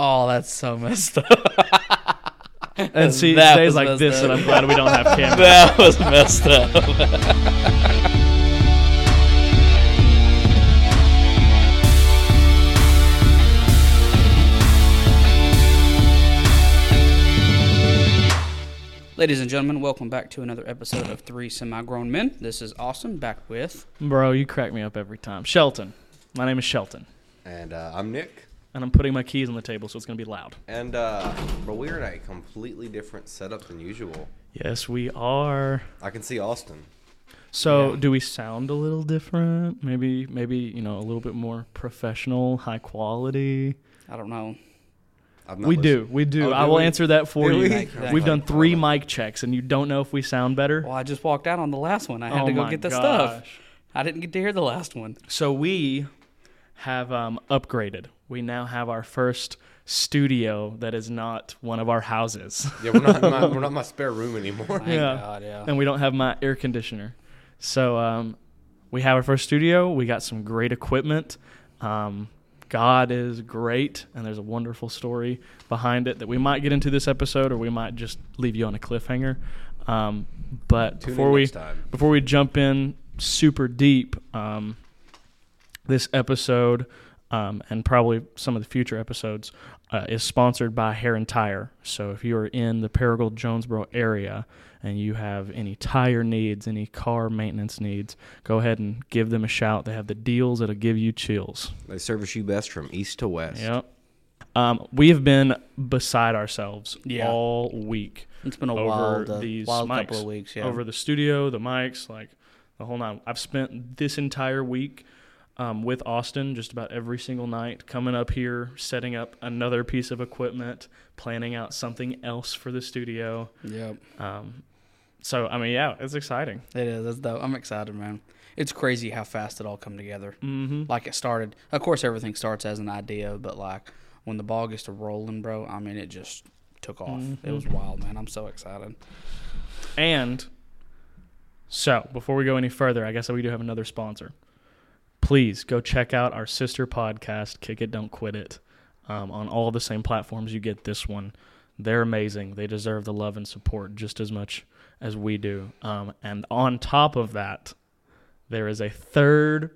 Oh, that's so messed up. And see, That days was like this, up. and I'm glad we don't have cameras. that was messed up. Ladies and gentlemen, welcome back to another episode of Three Semi-Grown Men. This is Austin back with Bro, you crack me up every time. Shelton. My name is Shelton, And uh, I'm Nick. And I'm putting my keys on the table, so it's gonna be loud. And uh, but we're in a completely different setup than usual. Yes, we are. I can see Austin. So, Yeah. do we sound a little different? Maybe, maybe you know, a little bit more professional, high quality. I don't know. I've not We listened- do, we do. Oh, I will we? answer that for Do you. we? Exactly. We've done three mic checks, and you don't know if we sound better. Well, I just walked out on the last one. I had oh to go get the stuff. I didn't get to hear the last one. So we have um, upgraded. We now have our first studio that is not one of our houses. Yeah, we're not. my, we're not my spare room anymore. Thank Yeah. God, yeah. and we don't have my air conditioner. So um, we have our first studio. We got some great equipment. Um, God is great, and there's a wonderful story behind it that we might get into this episode, or we might just leave you on a cliffhanger. Um, but Tune before we time. before we jump in super deep, um, this episode um, and probably some of the future episodes uh, is sponsored by Hair and Tire. So if you are in the Paragould Jonesboro area and you have any tire needs, any car maintenance needs, go ahead and give them a shout. They have the deals that'll give you chills. They service you best from east to west. Yep. Um, we have been beside ourselves Yeah. all week It's been a over wild, uh, these wild mics, couple of weeks. Yeah. over the studio, the mics, like the whole nine. I've spent this entire week um, with Austin just about every single night, coming up here, setting up another piece of equipment, planning out something else for the studio. Yep. Um, so I mean, yeah, it's exciting. It is. It's dope. I'm excited, man. It's crazy how fast it all come together. Mm-hmm. Like it started. Of course, everything starts as an idea, but like when the ball gets to rolling, bro. I mean, it just took off. It was wild, man. I'm so excited. And so, before we go any further, I guess we do have another sponsor. Please go check out our sister podcast, Kick It, Don't Quit It, um, on all the same platforms you get this one. They're amazing. They deserve the love and support just as much as we do. Um, and on top of that, there is a third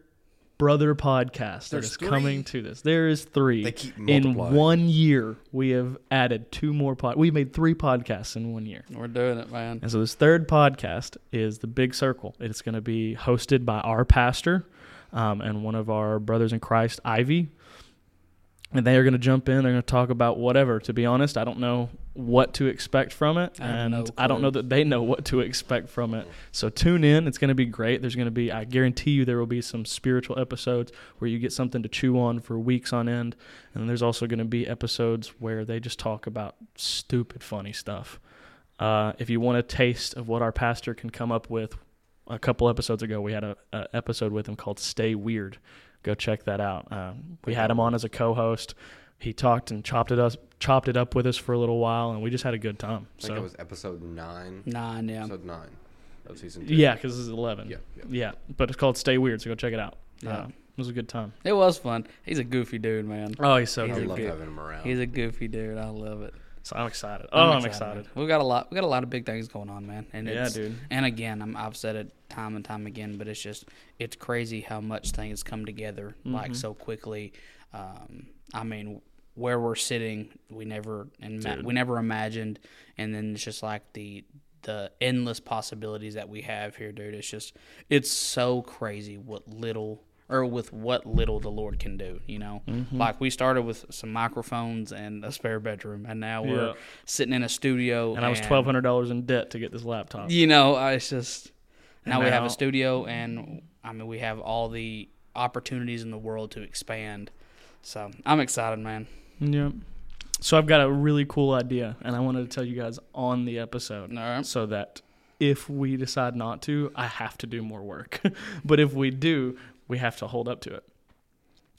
brother podcast that There's is three? coming to this. There is three. They keep in one year, we have added two more pod. We made three podcasts in one year. We're doing it, man. And so this third podcast is the Big Circle. It's going to be hosted by our pastor um, and one of our brothers in Christ, Ivy. And they are going to jump in. They're going to talk about whatever. To be honest, I don't know what to expect from it, I and no I don't know that they know what to expect from it. So tune in. It's going to be great. There's going to be, I guarantee you, there will be some spiritual episodes where you get something to chew on for weeks on end. And there's also going to be episodes where they just talk about stupid, funny stuff. Uh, if you want a taste of what our pastor can come up with, a couple episodes ago we had a, a episode with him called "Stay Weird." Go check that out. Um, we had him on as a co-host. He talked and chopped it us, chopped it up with us for a little while, and we just had a good time. I think So it was episode nine. Nine, yeah. Episode nine of season two. yeah, because this is eleven. Yeah. yeah. Yeah, but it's called "Stay Weird," so go check it out. Yeah. Uh, it was a good time. It was fun. He's a goofy dude, man. Oh, he's so He's I good. love good- having him around. He's a goofy dude. I love it. So I'm excited. Oh, I'm excited. man. We got a lot. We got a lot of big things going on, man. And Yeah, it's, dude. And again, I'm, I've said it time and time again, but it's just it's crazy how much things come together like Mhm. so quickly. Um, I mean, where we're sitting, we never and Dude. we never imagined, and then it's just like the the endless possibilities that we have here, dude. It's just it's so crazy what little or with what little the Lord can do. You know, Mm-hmm. like we started with some microphones and a spare bedroom, and now we're Yeah. sitting in a studio. And I was twelve hundred dollars in debt to get this laptop. You know, I- it's just now, And we have a studio, and I mean we have all the opportunities in the world to expand. So I'm excited, man. Yeah. So I've got a really cool idea, and I wanted to tell you guys on the episode, right. so that if we decide not to, I have to do more work. but if we do, we have to hold up to it.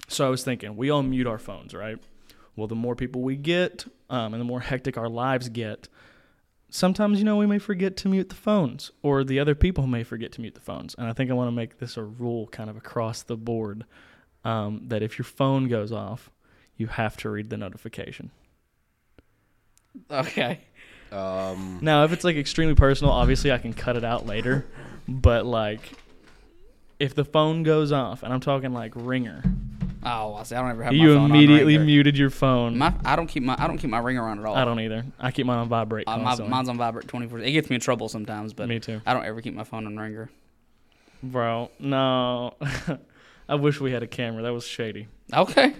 So I was thinking, we all mute our phones, right? Well, the more people we get, um, and the more hectic our lives get, sometimes you know we may forget to mute the phones, or the other people may forget to mute the phones. And I think I want to make this a rule, kind of across the board, um, that if your phone goes off, you have to read the notification. Okay. Um, Now, if it's like extremely personal, obviously I can cut it out later. But like, if the phone goes off, and I'm talking like ringer, Oh, I see. I don't ever have my you phone immediately on ringer. muted your phone. My, I don't keep my I don't keep my ringer on at all. I don't either. I keep mine on vibrate. Uh, my, constantly. mine's on vibrate twenty four. It gets me in trouble sometimes, but Me too, I don't ever keep my phone on ringer. bro. No, I wish we had a camera. That was shady. Okay.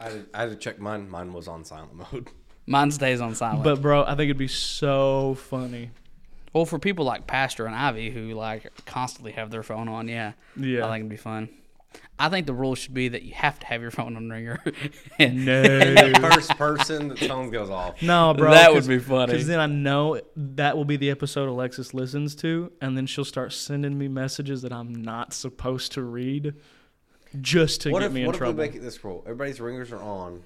I had, to, I had to check mine. Mine was on silent mode. Mine stays on silent. But bro, I think it'd be so funny. Well, for people like Pastor and Ivy who like constantly have their phone on, yeah, Yeah. I think it'd be fun. I think the rule should be that you have to have your phone on ringer. and no. the first person that phone goes off. No, bro. That would be funny. Because then I know that will be the episode Alexis listens to, and then she'll start sending me messages that I'm not supposed to read, just to What get if, me in what if trouble. we make it this rule? Everybody's ringers are on.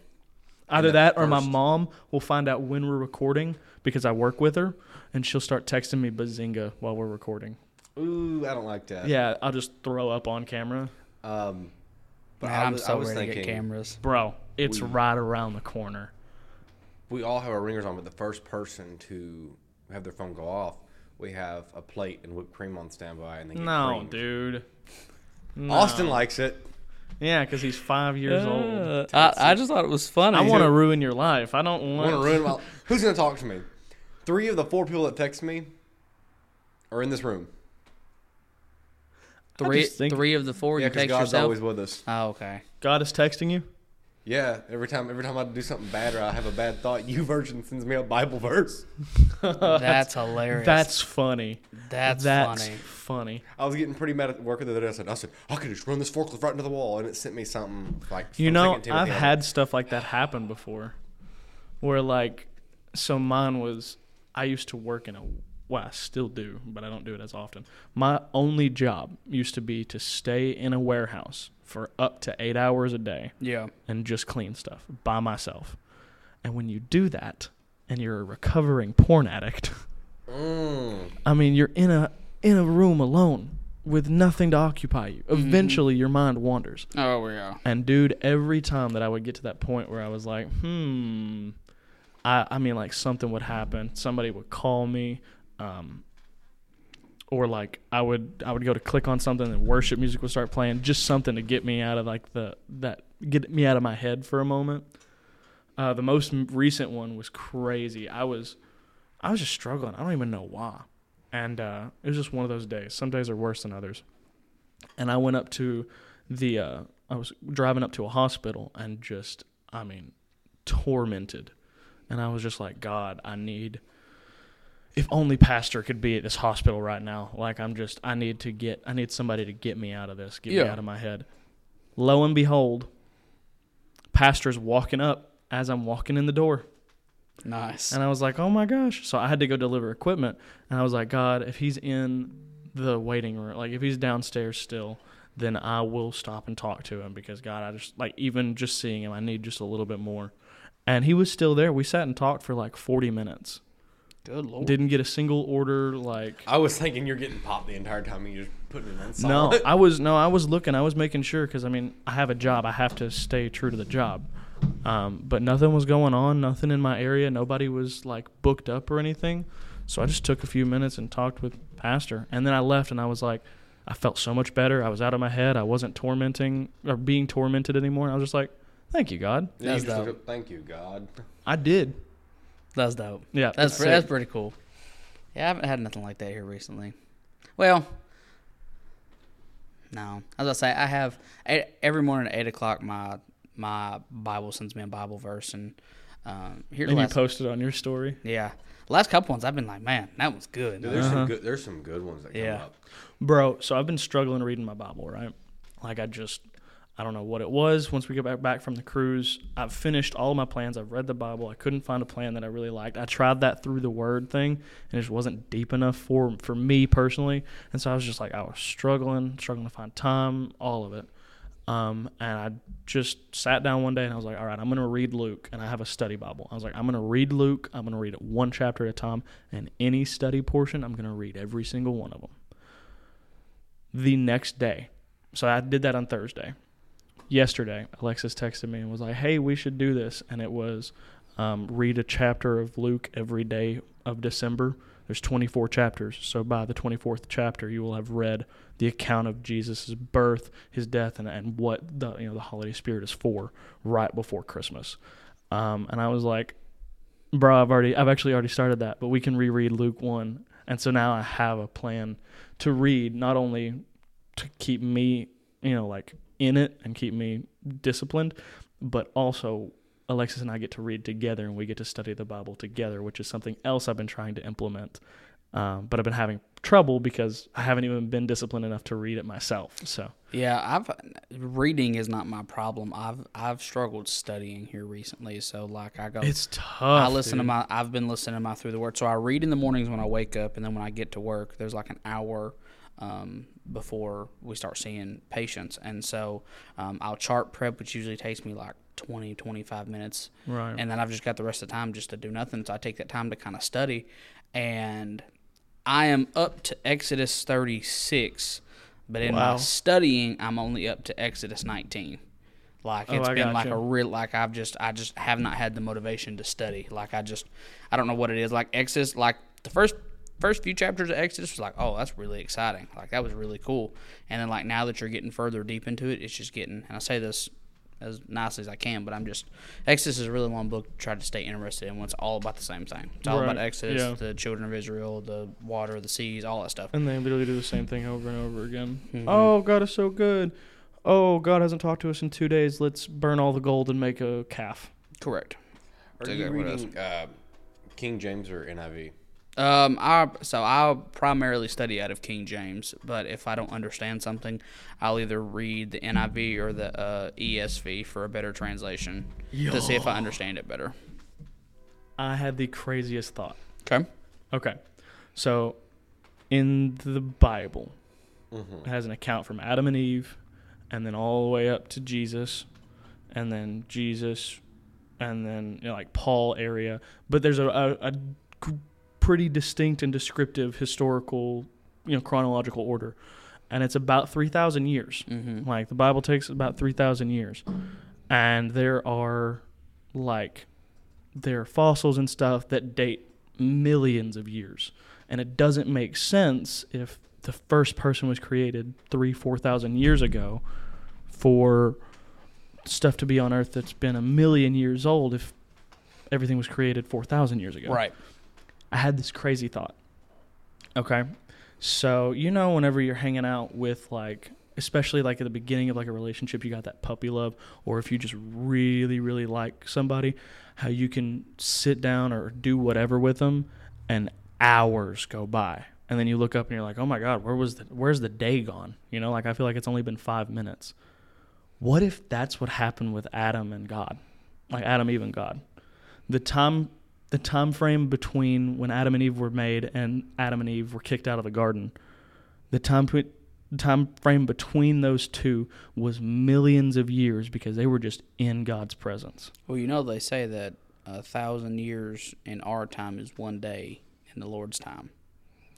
Either the that, or my mom will find out when we're recording because I work with her, and she'll start texting me bazinga while we're recording. Ooh, I don't like that. Yeah, I'll just throw up on camera, Um, but Man, I I'm was, I so was ready to get cameras. bro. It's We- right around the corner. we all have our ringers on, but the first person to have their phone go off, we have a plate and whipped cream on standby, and they get No, creamed. dude. No. Austin likes it. Yeah, because he's five years old. Uh, I, I just thought it was funny. I want to ruin your life. I don't want want to ruin my. Who's gonna talk to me? Three of the four people that text me are in this room. three just think- three of the four. Yeah, you because text God's yourself. always with us. Oh, okay. God is texting you. Yeah, every time every time I do something bad or I have a bad thought, YouVersion sends me a Bible verse. That's hilarious. That's funny. that's, That's funny. funny. I was getting pretty mad at work the other day. I said, I said, I could just run this forklift right into the wall, and it sent me something like. You know, 2 I've I had stuff like that happen before, where like, so mine was. I used to work in a. Well, I still do, but I don't do it as often. My only job used to be to stay in a warehouse for up to eight hours a day Yeah. and just clean stuff by myself. And when you do that, and you're a recovering porn addict. mm. I mean, you're in a in a room alone with nothing to occupy you. Eventually, your mind wanders. Oh yeah. And dude, every time that I would get to that point where I was like, hmm, I I mean, like something would happen. Somebody would call me, um, or like I would I would go to click on something and worship music would start playing, just something to get me out of like the that get me out of my head for a moment. Uh, the most recent one was crazy. I was I was just struggling. I don't even know why. And uh, it was just one of those days. Some days are worse than others. And I went up to the uh, I was driving up to a hospital and just I mean tormented. And I was just like, God, I need if only pastor could be at this hospital right now. Like I'm just I need to get I need somebody to get me out of this, get me out of my head. Lo and behold, pastor's walking up as I'm walking in the door. Nice. And I was like, oh my gosh. So I had to go deliver equipment. And I was like, God, if he's in the waiting room, like if he's downstairs still, then I will stop and talk to him because, God, I just, like, even just seeing him, I need just a little bit more. And he was still there. We sat and talked for like 40 minutes. Good lord. Didn't get a single order. Like, I was thinking you're getting popped the entire time and you're just putting it on no. I was, no, I was looking. I was making sure because, I mean, I have a job. I have to stay true to the job. Um, but nothing was going on, nothing in my area. Nobody was like booked up or anything. So I just took a few minutes and talked with Pastor. And then I left and I was like, I felt so much better. I was out of my head. I wasn't tormenting or being tormented anymore. I was just like, thank you, God. Yeah, you That's just dope. look up, Thank you, God. I did. That's dope. Yeah. That's pre- that's pretty cool. Yeah, I haven't had nothing like that here recently. Well, no. As I say, I have eight, every morning at eight o'clock. My my Bible sends me a Bible verse, and um, here the and you posted on your story. yeah, last couple ones I've been like, man, that was good. Dude, there's Uh-huh. some good. There's some good ones that come Yeah. up. Bro, so I've been struggling reading my Bible, right? Like I just I don't know what it was. Once we got back from the cruise, I've finished all my plans. I've read the Bible. I couldn't find a plan that I really liked. I tried that through the word thing and it just wasn't deep enough for for me personally. And so I was just like I was struggling, struggling to find time, all of it. Um, and I just sat down one day and I was like, all right, I'm going to read Luke. And I have a study Bible. I was like, I'm going to read Luke. I'm going to read it one chapter at a time. And any study portion, I'm going to read every single one of them. The next day, so I did that on Thursday. Yesterday, Alexis texted me and was like, "Hey, we should do this," and it was um, read a chapter of Luke every day of December. There's 24 chapters, so by the 24th chapter, you will have read the account of Jesus' birth, his death, and, and what the you know the holiday spirit is for, right before Christmas. Um, and I was like, "Bro, I've already, I've actually already started that, but we can reread Luke one." And so now I have a plan to read, not only to keep me, you know, like in it and keep me disciplined, but also Alexis and I get to read together and we get to study the Bible together, which is something else I've been trying to implement. Um, but I've been having trouble because I haven't even been disciplined enough to read it myself. So Yeah, I've reading is not my problem. I've I've struggled studying here recently. So like I go, it's tough. I listen to my. I've been listening to my through the word. So I read in the mornings when I wake up, and then when I get to work, there's like an hour um, before we start seeing patients, and so um, I'll chart prep, which usually takes me like 20, 25 minutes, right. and then I've just got the rest of the time just to do nothing. So I take that time to kind of study, and I am up to Exodus 36, but in Wow. my studying, I'm only up to Exodus 19. Like Oh, it's I been like gotcha. a real like I've just I just have not had the motivation to study. Like I just I don't know what it is. Like Exodus, like the first first few chapters of Exodus was like, oh, that's really exciting. Like that was really cool. And then like now that you're getting further deep into it, it's just getting. And I say this as nicely as I can, but I'm just Exodus is a really long book. to Try to stay interested in when it's all about the same thing. It's all about Exodus, yeah. the children of Israel, the water, the seas, all that stuff. And they literally do the same thing over and over again. Mhm. Oh, God is so good. Oh, God hasn't talked to us in two days. Let's burn all the gold and make a calf. Correct. Are Take you it, what else? reading uh, King James or NIV? Um, I so I'll primarily study out of King James, but if I don't understand something, I'll either read the NIV or the uh, ESV for a better translation to see if I understand it better. I had the craziest thought. Okay. Okay. So, in the Bible, Mm-hmm. it has an account from Adam and Eve, and then all the way up to Jesus, and then Jesus, and then you know, like Paul area. But there's a, a, a g- pretty distinct and descriptive historical, you know, chronological order, and it's about three thousand years. Mm-hmm. Like the Bible takes about 3,000 years. And there are like there are fossils and stuff that date millions of years. And it doesn't make sense if the first person was created 3 4,000 years ago for stuff to be on earth that's been a million years old if everything was created 4,000 years ago. Right. I had this crazy thought. Okay. So, you know, whenever you're hanging out with, like, especially like at the beginning of like a relationship, you got that puppy love, or if you just really, really like somebody, how you can sit down or do whatever with them and hours go by. And then you look up and you're like, oh my God, where was the, where's the day gone? You know, like I feel like it's only been five minutes. What if that's what happened with Adam and God? Like Adam, even God. The time the time frame between when Adam and Eve were made and Adam and Eve were kicked out of the garden, the time pe- time frame between those two was millions of years because they were just in God's presence. Well, you know they say that a thousand years in our time is one day in the Lord's time.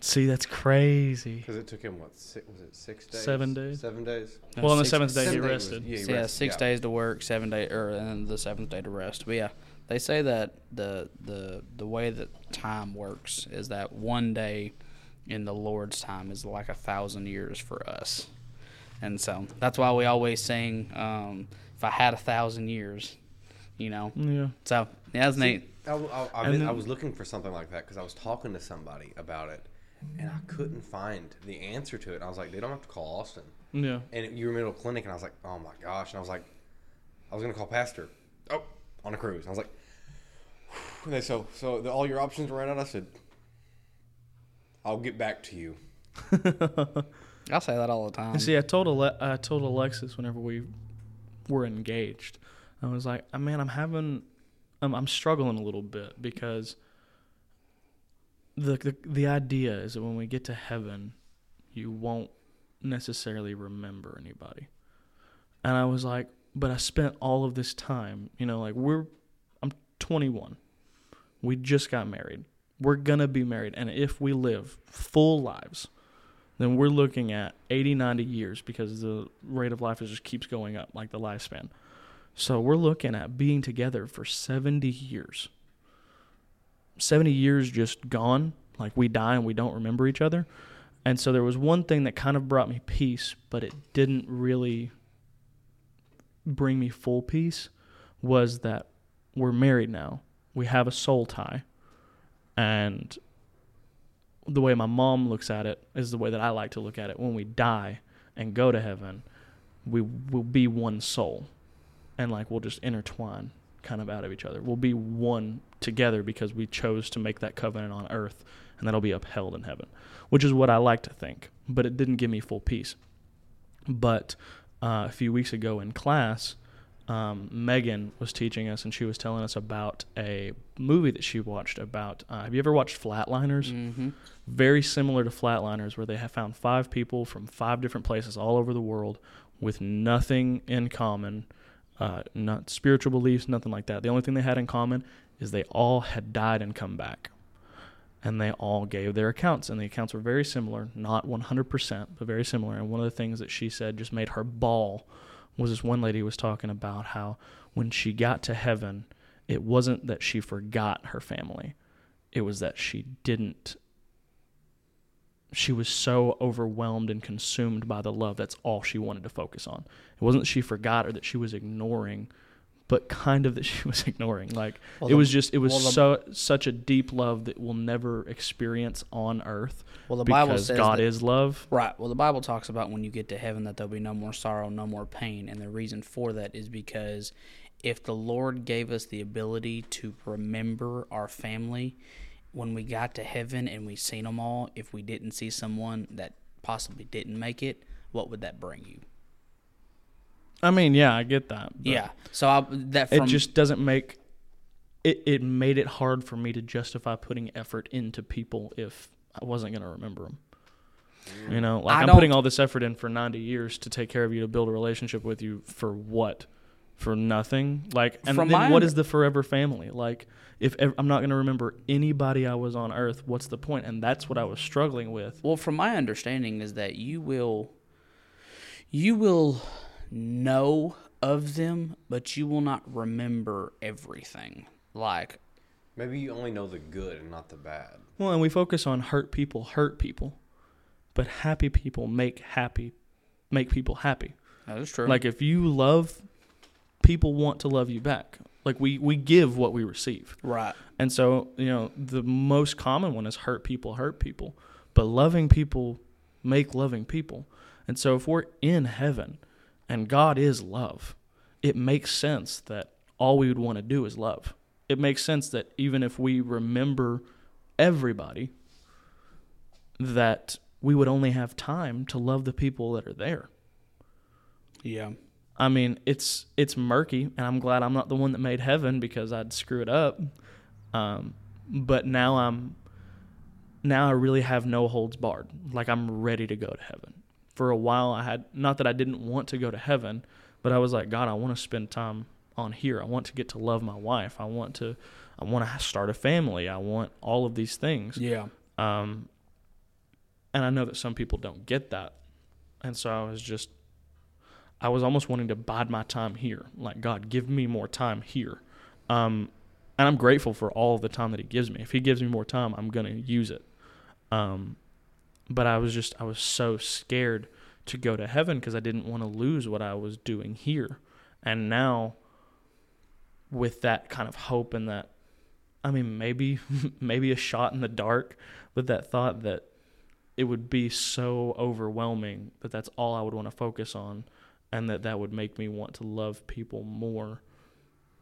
See, that's crazy. Because it took him what? Six, was it six days? Seven days. Seven days. Well, on the seventh day he Seven days was- rested. yeah, he So, yeah, rested, six yeah. days to work, seven day, or and then the seventh day to rest. But yeah, they say that the the the way that time works is that one day in the Lord's time is like a thousand years for us, and so that's why we always sing, um, "If I had a thousand years," you know. Yeah. So yeah, that's neat. I, I, I, And been- I was looking for something like that because I was talking to somebody about it, and I couldn't find the answer to it. And I was like, they don't have to call Austin. Yeah. And you were in middle of clinic, and I was like, oh my gosh. And I was like, I was gonna call Pastor. Oh, on a cruise. I was like, and they so so the, all your options ran out. I said, I'll get back to you. I say that all the time. And see, I told Ale- I told Alexis whenever we were engaged, I was like, "Uh, "Man, I'm having, I'm, I'm struggling a little bit because the, the the idea is that when we get to heaven, you won't necessarily remember anybody." And I was like, "But I spent all of this time, you know, like we're, I'm 21, we just got married, we're gonna be married, and if we live full lives." then we're looking at 80, 90 years because the rate of life is just keeps going up, like the lifespan. So we're looking at being together for 70 years. 70 years just gone, like we die and we don't remember each other. And so there was one thing that kind of brought me peace, but it didn't really bring me full peace was that we're married now. We have a soul tie. And the way my mom looks at it is the way that I like to look at it. When we die and go to heaven, we will be one soul. And like we'll just intertwine kind of out of each other. We'll be one together because we chose to make that covenant on earth and that'll be upheld in heaven, which is what I like to think. But it didn't give me full peace. But uh, a few weeks ago in class, um, Megan was teaching us, and she was telling us about a movie that she watched about. Uh, have you ever watched Flatliners? Mm-hmm. Very similar to Flatliners, where they have found five people from five different places all over the world with nothing in common, uh, not spiritual beliefs, nothing like that. The only thing they had in common is they all had died and come back. And they all gave their accounts, and the accounts were very similar, not 100%, but very similar. And one of the things that she said just made her bawl was this one lady was talking about how when she got to heaven, it wasn't that she forgot her family. It was that she didn't she was so overwhelmed and consumed by the love that's all she wanted to focus on. It wasn't that she forgot or that she was ignoring, but kind of that she was ignoring. Like Well, it the- was just it was well, the- so such a deep love that we'll never experience on earth Well, the Bible because says God that- is love. Right. Well, the Bible talks about when you get to heaven that there'll be no more sorrow, no more pain. And the reason for that is because if the Lord gave us the ability to remember our family, when we got to heaven and we seen them all, if we didn't see someone that possibly didn't make it, what would that bring you? I mean, yeah, I get that. yeah. So I, that from it just doesn't make it it made it hard for me to justify putting effort into people if I wasn't going to remember them. You know, like I I'm putting all this effort in for 90 years to take care of you to build a relationship with you for what? For nothing? Like and From then what under- is the forever family? Like if ev- I'm not going to remember anybody I was on earth, what's the point? And that's what I was struggling with. Well, from my understanding is that you will you will know of them, but you will not remember everything. Like Maybe you only know the good and not the bad. Well, and we focus on hurt people hurt people. But happy people make happy make people happy. that is true. Like if you love, people want to love you back. Like we we give what we receive. right. And so, you know, the most common one is hurt people hurt people. But loving people make loving people. And so if we're in heaven and God is love, it makes sense that all we would want to do is love. It makes sense that even if we remember everybody, that we would only have time to love the people that are there. Yeah. I mean, it's it's murky, and I'm glad I'm not the one that made heaven because I'd screw it up. Um, but now I'm now I really have no holds barred. Like I'm ready to go to heaven. For a while, I had not that I didn't want to go to heaven, but I was like, God, I want to spend time on here. I want to get to love my wife. I want to I want to start a family. I want all of these things. Yeah. Um, and I know that some people don't get that. And so I was just, I was almost wanting to bide my time here. Like, God, give me more time here. Um, and I'm grateful for all of the time that He gives me. If He gives me more time, I'm going to use it. Um, but I was just, I was so scared to go to heaven because I didn't want to lose what I was doing here. And now, with that kind of hope and that, I mean, maybe, maybe a shot in the dark, with that thought that it would be so overwhelming that that's all I would want to focus on, and that that would make me want to love people more,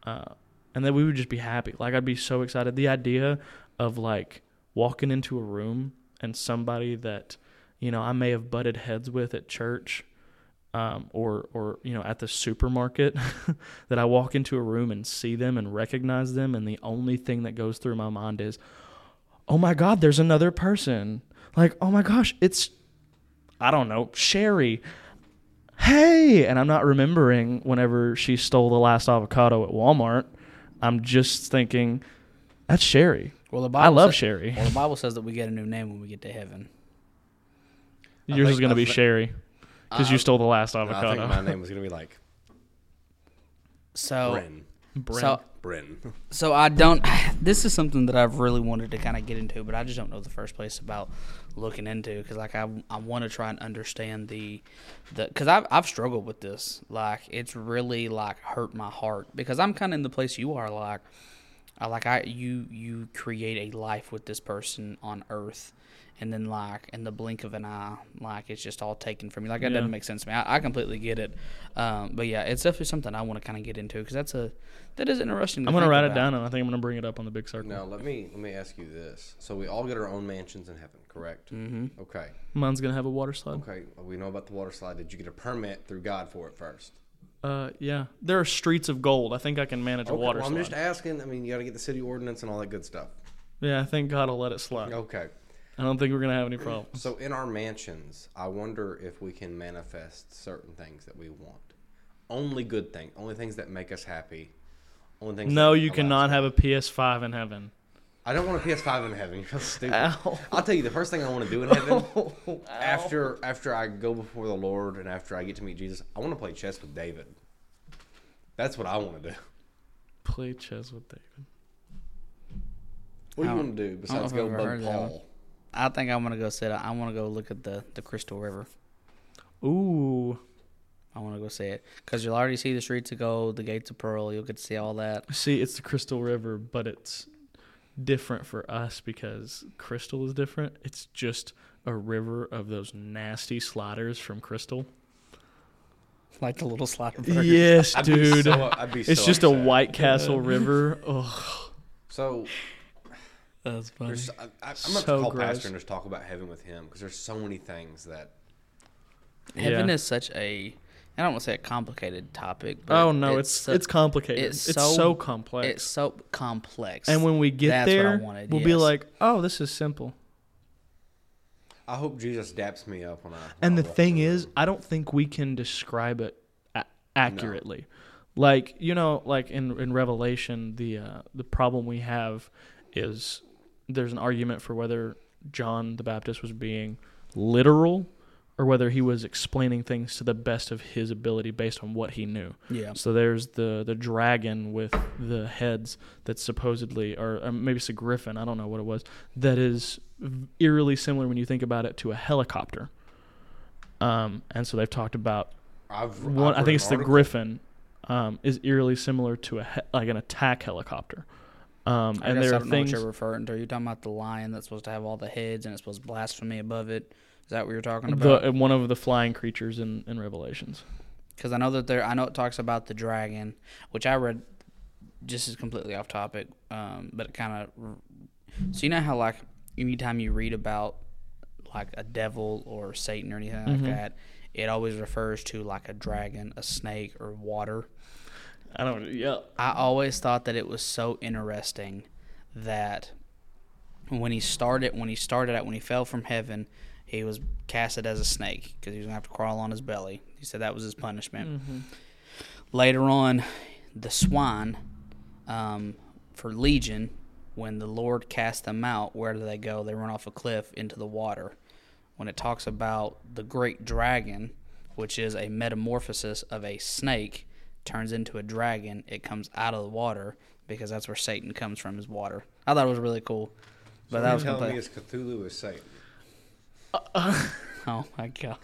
uh, and that we would just be happy. Like I'd be so excited. The idea of like walking into a room and somebody that you know I may have butted heads with at church. Um, or, or you know, at the supermarket, that I walk into a room and see them and recognize them, and the only thing that goes through my mind is, oh my god there's another person. Like oh my gosh it's i don't know sherry. Hey! And i'm not remembering whenever she stole the last avocado at walmart. I'm just thinking that's sherry Well, the Bible i love sa- sherry Well, the Bible says that we get a new name when we get to heaven. Yours is gonna be think- Sherry because you Uh, stole the last avocado. I think avocado. my name was gonna be like So Bryn. Brent. so Bryn. so I don't. This is something that I've really wanted to kind of get into, but I just don't know the first place about looking into because like I I want to try and understand the the because I've I've struggled with this. Like it's really like hurt my heart because I'm kind of in the place you are. Like I like I you you create a life with this person on Earth. And then, like in the blink of an eye, like it's just all taken from you. Like that Yeah. doesn't make sense to me. I, I completely get it, um, but yeah, it's definitely something I want to kind of get into because that's a that is interesting. To I'm gonna think write about. it down and I think I'm gonna bring it up on the big circle. Now let me let me ask you this. So we all get our own mansions in heaven, correct? Mm-hmm. Okay. Mine's gonna have a water slide. Okay. We know about the water slide. Did you get a permit through God for it first? Uh, yeah. There are streets of gold. I think I can manage a Okay, water well, I'm slide. just asking. I mean, you got to get the city ordinance and all that good stuff. yeah, I think God will let it slide. Okay. I don't think we're gonna have any problems. So in our mansions, I wonder if we can manifest certain things that we want. Only good things. Only things that make us happy. Only things. No, that you allow cannot us- have a PS5 in heaven. I don't want a PS5 in heaven. You're stupid. Ow. I'll tell you the first thing I want to do in heaven after after I go before the Lord and after I get to meet Jesus, I want to play chess with David. That's what I want to do. Play chess with David. What do you want to do besides go if bug that one. Paul? I think I'm gonna go sit. I want to go look at the the Crystal River. Ooh. I want to go see it because you'll already see the streets of gold, the gates of pearl. You'll get to see all that. See, it's the Crystal River, but it's different for us because Crystal is different. It's just a river of those nasty sliders from Krystal. Like the little slider. burgers. Yes, I'd be dude. so- I'd be it's so just a. White Castle river. Ugh. So That's funny. I, I, I'm gonna So have to call gross. Pastor and just talk about heaven with him because there's so many things that Heaven Yeah. is such a. I don't want to say a complicated topic. But Oh no, it's so- it's complicated. it's It's, so- so, complex. it's so complex. and when we get That's what I there, wanted, we'll be like, "Oh, this is simple." I hope Jesus daps me up when I. when And the walk thing is. I don't think we can describe it a- accurately. Like you know, like in in Revelation, the uh, the problem we have is there's an argument for whether John the Baptist was being literal or whether he was explaining things to the best of his ability based on what he knew. yeah, So there's the the dragon with the heads that supposedly, or, or maybe it's a griffin. I don't know what it was. That is eerily similar when you think about it to a helicopter. Um, and so they've talked about I've, one. I've I think it's the griffin. Um, is eerily similar to a he- like an attack helicopter. Um, I and guess there I are don't things. know what you're referring to. Are you talking about the lion that's supposed to have all the heads and it's supposed to blasphemy above it? Is that what you're talking about? The, one of the flying creatures in, in Revelations. Because I know that there, I know it talks about the dragon, which I read. Just is completely off topic, um, but it kind of. So you know how like anytime you read about like a devil or Satan or anything like Mhm. that, it always refers to like a dragon, a snake, or water. I don't. Yeah. I always thought that it was so interesting that when he started, when he started out, when he fell from heaven, he was casted as a snake because he was gonna have to crawl on his belly. He said that was his punishment. Mm-hmm. Later on, the swine um, for Legion, when the Lord cast them out, where do they go? They run off a cliff into the water. When it talks about the great dragon, which is a metamorphosis of a snake, turns into a dragon, it comes out of the water because that's where Satan comes from, is water. I thought it was really cool. But So that was telling complete- me is Cthulhu is Satan. Oh my god.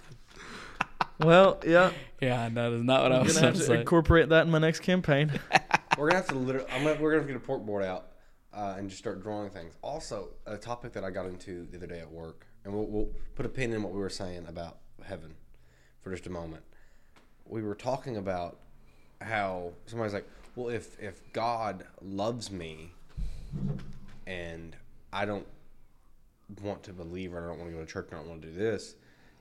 Well, yeah. Yeah, that is not what I I'm was gonna have to to say. incorporate that in my next campaign. We're gonna have to literally. I'm gonna, we're gonna have to get a pork board out uh, and just start drawing things. Also, a topic that I got into the other day at work, and we'll, we'll put a pin in what we were saying about heaven for just a moment. We were talking about how somebody's like, "Well, if if God loves me, and I don't want to believe or I don't want to go to church, or I don't want to do this,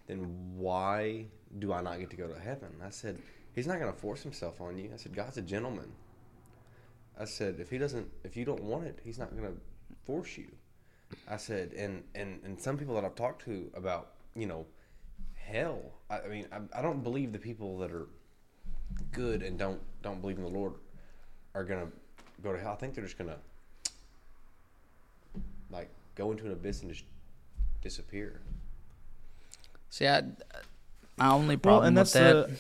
then why do I not get to go to heaven?" I said, "He's not going to force himself on you." I said, "God's a gentleman." I said, "If he doesn't, if you don't want it, he's not going to force you." I said, and and and some people that I've talked to about, you know, hell. I, I mean, I, I don't believe the people that are good and don't don't believe in the Lord are gonna go to hell. I think they're just gonna like go into an abyss and just disappear. See, I, my only Well, problem and with that's that, the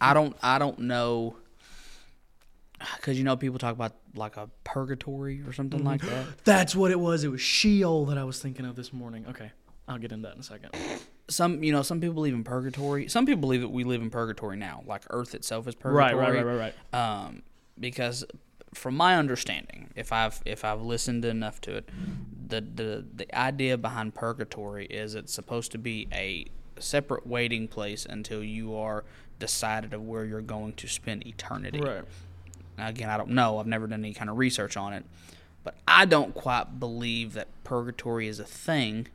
I don't, I don't know, because you know people talk about like a purgatory or something Mm-hmm. like that. That's what it was. It was Sheol that I was thinking of this morning. Okay, I'll get into that in a second. Some, you know, some people believe in purgatory. Some people believe that we live in purgatory now, like Earth itself is Right, purgatory. right, right, right, right. um, because from my understanding, if I've if I've listened enough to it, the the the idea behind purgatory is it's supposed to be a separate waiting place until you are decided of where you're going to spend eternity. Right. Now, again, I don't know. I've never done any kind of research on it, but I don't quite believe that purgatory is a thing.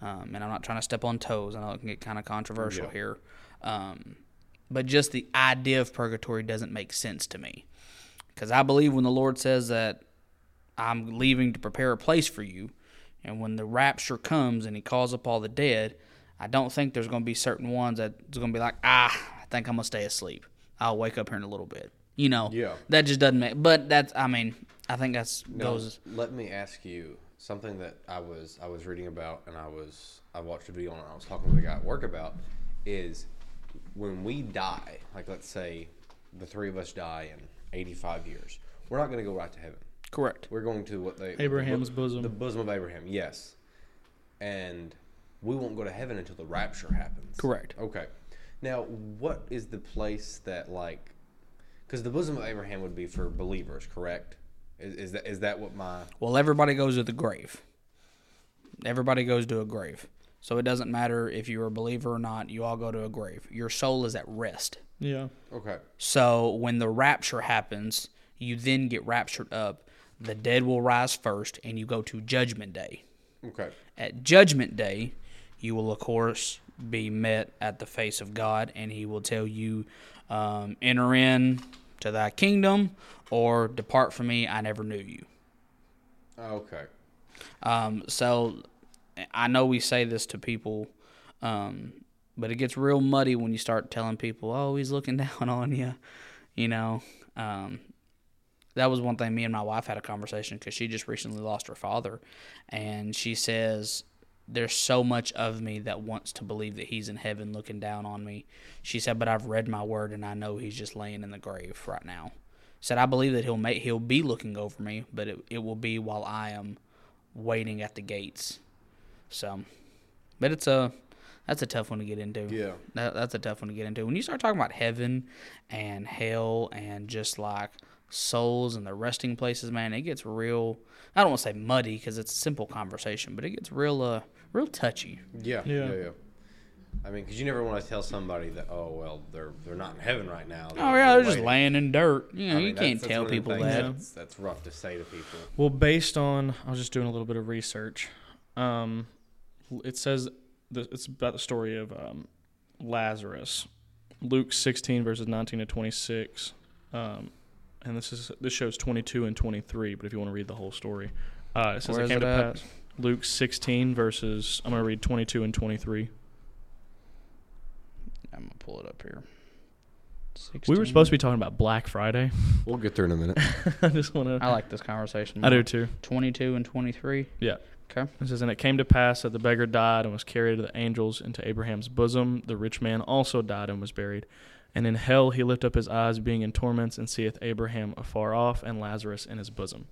Um, and I'm not trying to step on toes. I know it can get kind of controversial Yeah. here, um, but just the idea of purgatory doesn't make sense to me. Because I believe when the Lord says that I'm leaving to prepare a place for you, and when the rapture comes and He calls up all the dead, I don't think there's going to be certain ones that's going to be like, ah, I think I'm going to stay asleep. I'll wake up here in a little bit. You know, Yeah. that just doesn't make. But that's, I mean, I think that's Now, goes. let me ask you something that I was I was reading about, and I was I watched a video on. And I was talking with a guy at work about is when we die, like let's say the three of us die in 85 years, we're not going to go right to heaven. Correct. We're going to what they Abraham's the, bosom. the bosom of Abraham. Yes, and we won't go to heaven until the rapture happens. Correct. Okay. Now, what is the place that like? Because the bosom of Abraham would be for believers, correct? Is, is that is that what my Well, everybody goes to the grave. Everybody goes to a grave. So it doesn't matter if you're a believer or not, you all go to a grave. Your soul is at rest. Yeah. okay? So when the rapture happens, you then get raptured up. The dead will rise first, and you go to Judgment Day. Okay. At Judgment Day, you will, of course, be met at the face of God, and He will tell you, um, Enter in to thy kingdom, or depart from me, I never knew you. Okay. Um, so I know we say this to people, um, but it gets real muddy when you start telling people, "Oh, he's looking down on you," you know. Um, that was one thing me and my wife had a conversation because she just recently lost her father, and she says, "There's so much of me that wants to believe that he's in heaven looking down on me." She said, "But I've read my word and I know he's just laying in the grave right now." Said, "I believe that he'll make he'll be looking over me, but it it will be while I am." waiting at the gates. So, but it's a that's a tough one to get into. Yeah. That, that's a tough one to get into. When you start talking about heaven and hell and just like souls and the resting places, man, it gets real. I don't want to say muddy because it's a simple conversation, but it gets real, uh, real touchy. Yeah. Yeah. Yeah. Yeah. I mean, because you never want to tell somebody that, oh well, they're they're not in heaven right now. Oh yeah, they're just laying in dirt. You know, I mean, you that's- can't that's tell one of the people that. That's, that's rough to say to people. Well, based on, I was just doing a little bit of research. Um, it says the, it's about the story of um, Lazarus, Luke 16 verses 19 to 26. Um, and this is this shows 22 and 23. But if you want to read the whole story, uh, it says Where it is came it to at? pass. Luke 16 verses. I'm going to read 22 and 23. I'm gonna pull it up here. We were supposed to be talking about Black Friday. We'll get there in a minute. I just want to. I like this conversation. I do too. Twenty-two and twenty-three. Yeah. Okay. It says, And it came to pass that the beggar died and was carried to the angels into Abraham's bosom. The rich man also died and was buried. And in hell he lift up his eyes, being in torments, and seeth Abraham afar off and Lazarus in his bosom.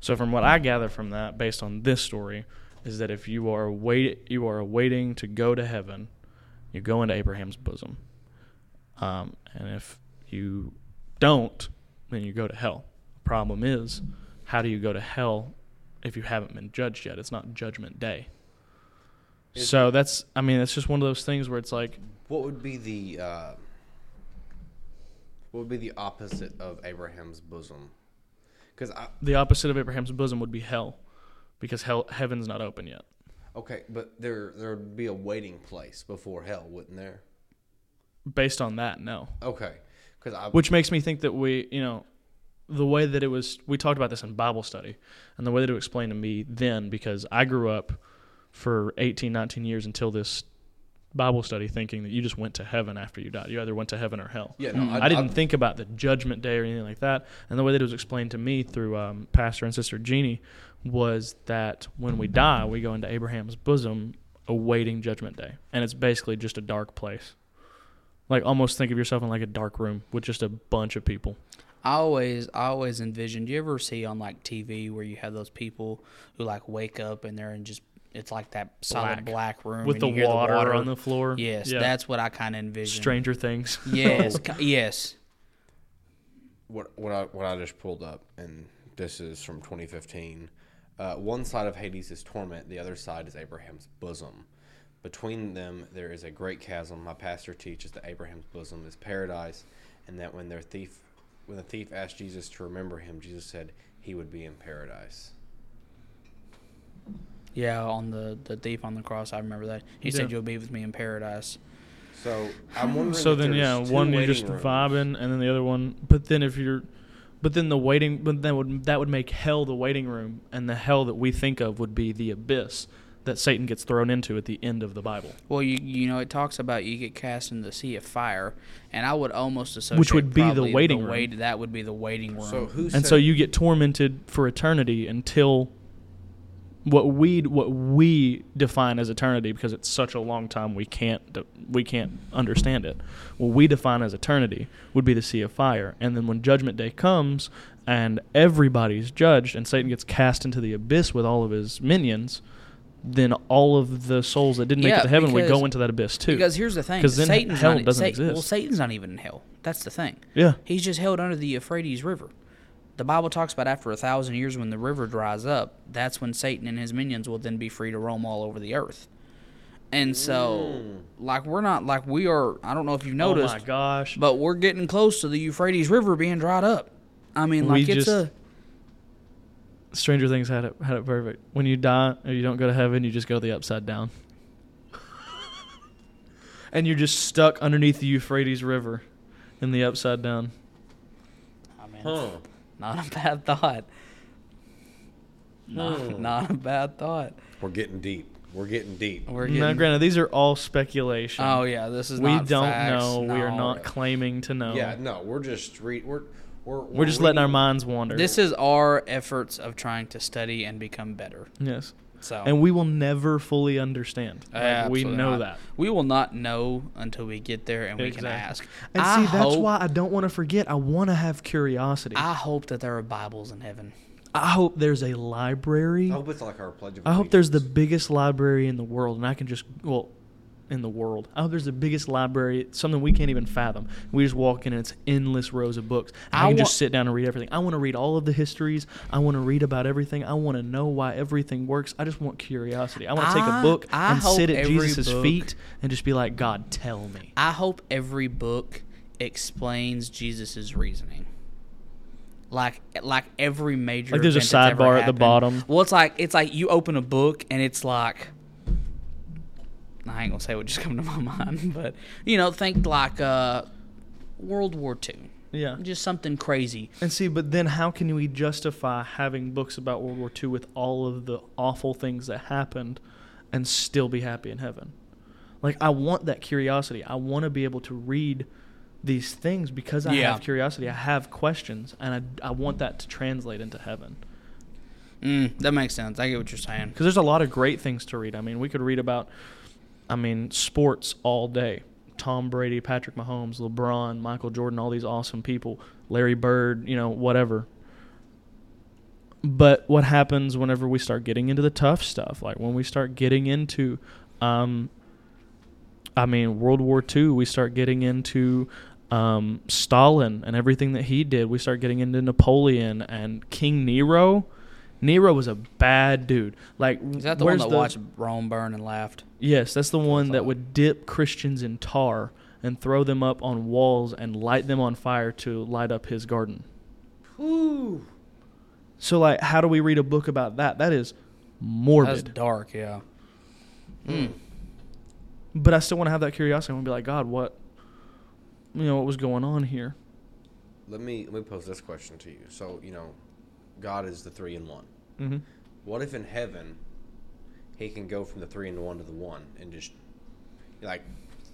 So, from what I gather from that, based on this story, is that if you are wait, you are waiting to go to heaven, you go into Abraham's bosom. Um, and if you don't, then you go to hell. The problem is, how do you go to hell if you haven't been judged yet? It's not judgment day. Is- so that's, I mean, it's just one of those things where it's like, What would be the uh, what would be the opposite of Abraham's bosom? Because the opposite of Abraham's bosom would be hell, because hell, heaven's not open yet. okay, but there there would be a waiting place before hell, wouldn't there? Based on that, no. Okay, because Which makes me think that we, you know, the way that it was, we talked about this in Bible study, and the way that it was explained to me then, because I grew up for 18, 19 years until this Bible study thinking that you just went to heaven after you died. You either went to heaven or hell. yeah no, I, didn't think about the judgment day or anything like that. And the way that it was explained to me through um, Pastor and Sister Jeannie was that when we die, we go into Abraham's bosom awaiting Judgment Day, and it's basically just a dark place. Like almost think of yourself in like a dark room with just a bunch of people. I always, I always envisioned. You ever see on like TV where you have those people who like wake up and they're in just it's like that solid Black. black, room with the water, the water on the floor. Yes, Yeah. that's what I kind of envisioned. Stranger Things. Yes, yes. what what I what I just pulled up, and this is from 2015. Uh, one side of Hades is torment; the other side is Abraham's bosom. Between them, there is a great chasm. My pastor teaches that Abraham's bosom is paradise, and that when their thief, when the thief asked Jesus to remember him, Jesus said he would be in paradise. Yeah, on the the thief on the cross, I remember that. He Yeah. said, "You'll be with me in paradise." So I'm wondering. So if then, yeah, two one you're just rooms. vibing, and then the other one. But then if you're, but then the waiting, but that would that would make hell the waiting room, and the hell that we think of would be the abyss that Satan gets thrown into at the end of the Bible, Well, you you know it talks about you get cast in the sea of fire, and I would almost associate Which would be the probably waiting room. wait- that would be the waiting room. So who? and said, so you get tormented for eternity until what we what we define as eternity because it's such a long time we can't we can't understand it. What we define as eternity would be the sea of fire, and then when Judgment Day comes and everybody's judged and Satan gets cast into the abyss with all of his minions, then all of the souls that didn't make it to heaven would go into that abyss too. Because here's the thing: 'Cause then Satan's hell not, doesn't Satan- Well. Satan's not even in hell. That's the thing. yeah, He's just held under the Euphrates River. The Bible talks about after a thousand years, when the river dries up, that's when Satan and his minions will then be free to roam all over the earth. And so, mm. like, we're not like we are. I don't know if you've noticed, oh my gosh, but we're getting close to the Euphrates River being dried up. I mean, We like it's just- a Stranger Things had it had it perfect. When you die or you don't go to heaven, you just go the upside down. and you're just stuck underneath the Euphrates River in the upside down. I mean, Huh. not a bad thought. Not, Hmm. not a bad thought. We're getting deep. We're getting deep. We're Now, getting. granted, these are all speculation. oh yeah, this is we not don't facts, know. We are not claiming to know. Yeah, no, we're just re- we're we're We're just letting our minds wander. This is our efforts of trying to study and become better. yes, So and we will never fully understand. Like, we know not. that. We will not know until we get there and we can ask. And I see, that's why I don't want to forget. I want to have curiosity. I, I hope that there are Bibles in heaven. I hope there's a library. I hope it's like our pledge of. I hope there's the biggest library in the world, and I can just well, in the world. I hope there's the biggest library, something we can't even fathom. We just walk in and it's endless rows of books. I, I can wa- just sit down and read everything. I want to read all of the histories. I want to read about everything. I want to know why everything works. I just want curiosity. I want to take a book I and sit at Jesus' book- feet and just be like, God, tell me. I hope every book explains Jesus' reasoning. Like like every major Like there's a sidebar at the bottom. Well, it's like it's like you open a book and it's like I ain't gonna say what just come to my mind, but you know, think like uh, World War Two, Yeah. just something crazy. And see, but then how can we justify having books about World War II with all of the awful things that happened and still be happy in heaven? Like, I want that curiosity. I want to be able to read these things because I Yeah. have curiosity. I have questions, and I, I want that to translate into heaven. Mm, that makes sense. I get what you're saying. Because there's a lot of great things to read. I mean, we could read about, I mean, sports all day. Tom Brady, Patrick Mahomes, LeBron, Michael Jordan, all these awesome people. Larry Bird, you know, whatever. But what happens whenever we start getting into the tough stuff? Like when we start getting into, um, I mean, World War II, we start getting into um, Stalin and everything that he did. We start getting into Napoleon and King Nero. Nero was a bad dude. Like, Is that the one that watched Rome burn and laughed? Yes, that's the one that would dip Christians in tar and throw them up on walls and light them on fire to light up his garden. Whew. So, like, how do we read a book about that? That is That's morbid. dark, yeah. Mm. But I still want to have that curiosity. I want to be like, God, what, you know, what was going on here? Let me let me pose this question to you. So you know, God is the three in one. Mm-hmm. What if in heaven, He can go from the three and one to the one, and just like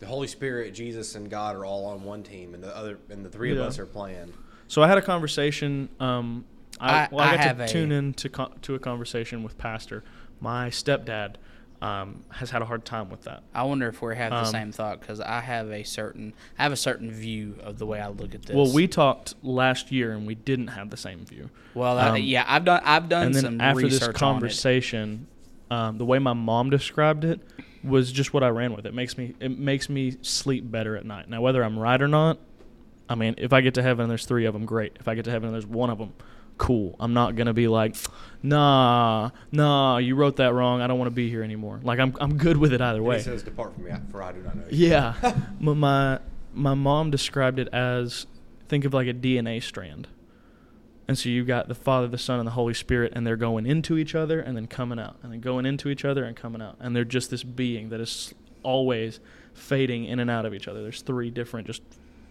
the Holy Spirit, Jesus, and God are all on one team, and the other and the three Yeah. of us are playing. So I had a conversation. Um, I, I- well, I I got have to a- tune in to co- to a conversation with Pastor, my stepdad. Um, has had a hard time with that. I wonder if we have the Um, same thought because I have a certain I have a certain view of the way I look at this. Well, we talked last year and we didn't have the same view. well I, um, yeah I've done I've done and then some after this conversation, um, the way my mom described it was just what I ran with. It makes me it makes me sleep better at night. Now, whether I'm right or not, I mean, if I get to heaven and there's three of them, great. If I get to heaven and there's one of them, cool. I'm not gonna be like, nah, nah, you wrote that wrong. I don't want to be here anymore. Like I'm I'm good with it either And way. He says, "Depart from me, for I do not know you." Yeah, my, my my mom described it as think of like a DNA strand, and so you've got the Father, the Son, and the Holy Spirit, and they're going into each other and then coming out, and then going into each other and coming out, and they're just this being that is always fading in and out of each other. There's three different, just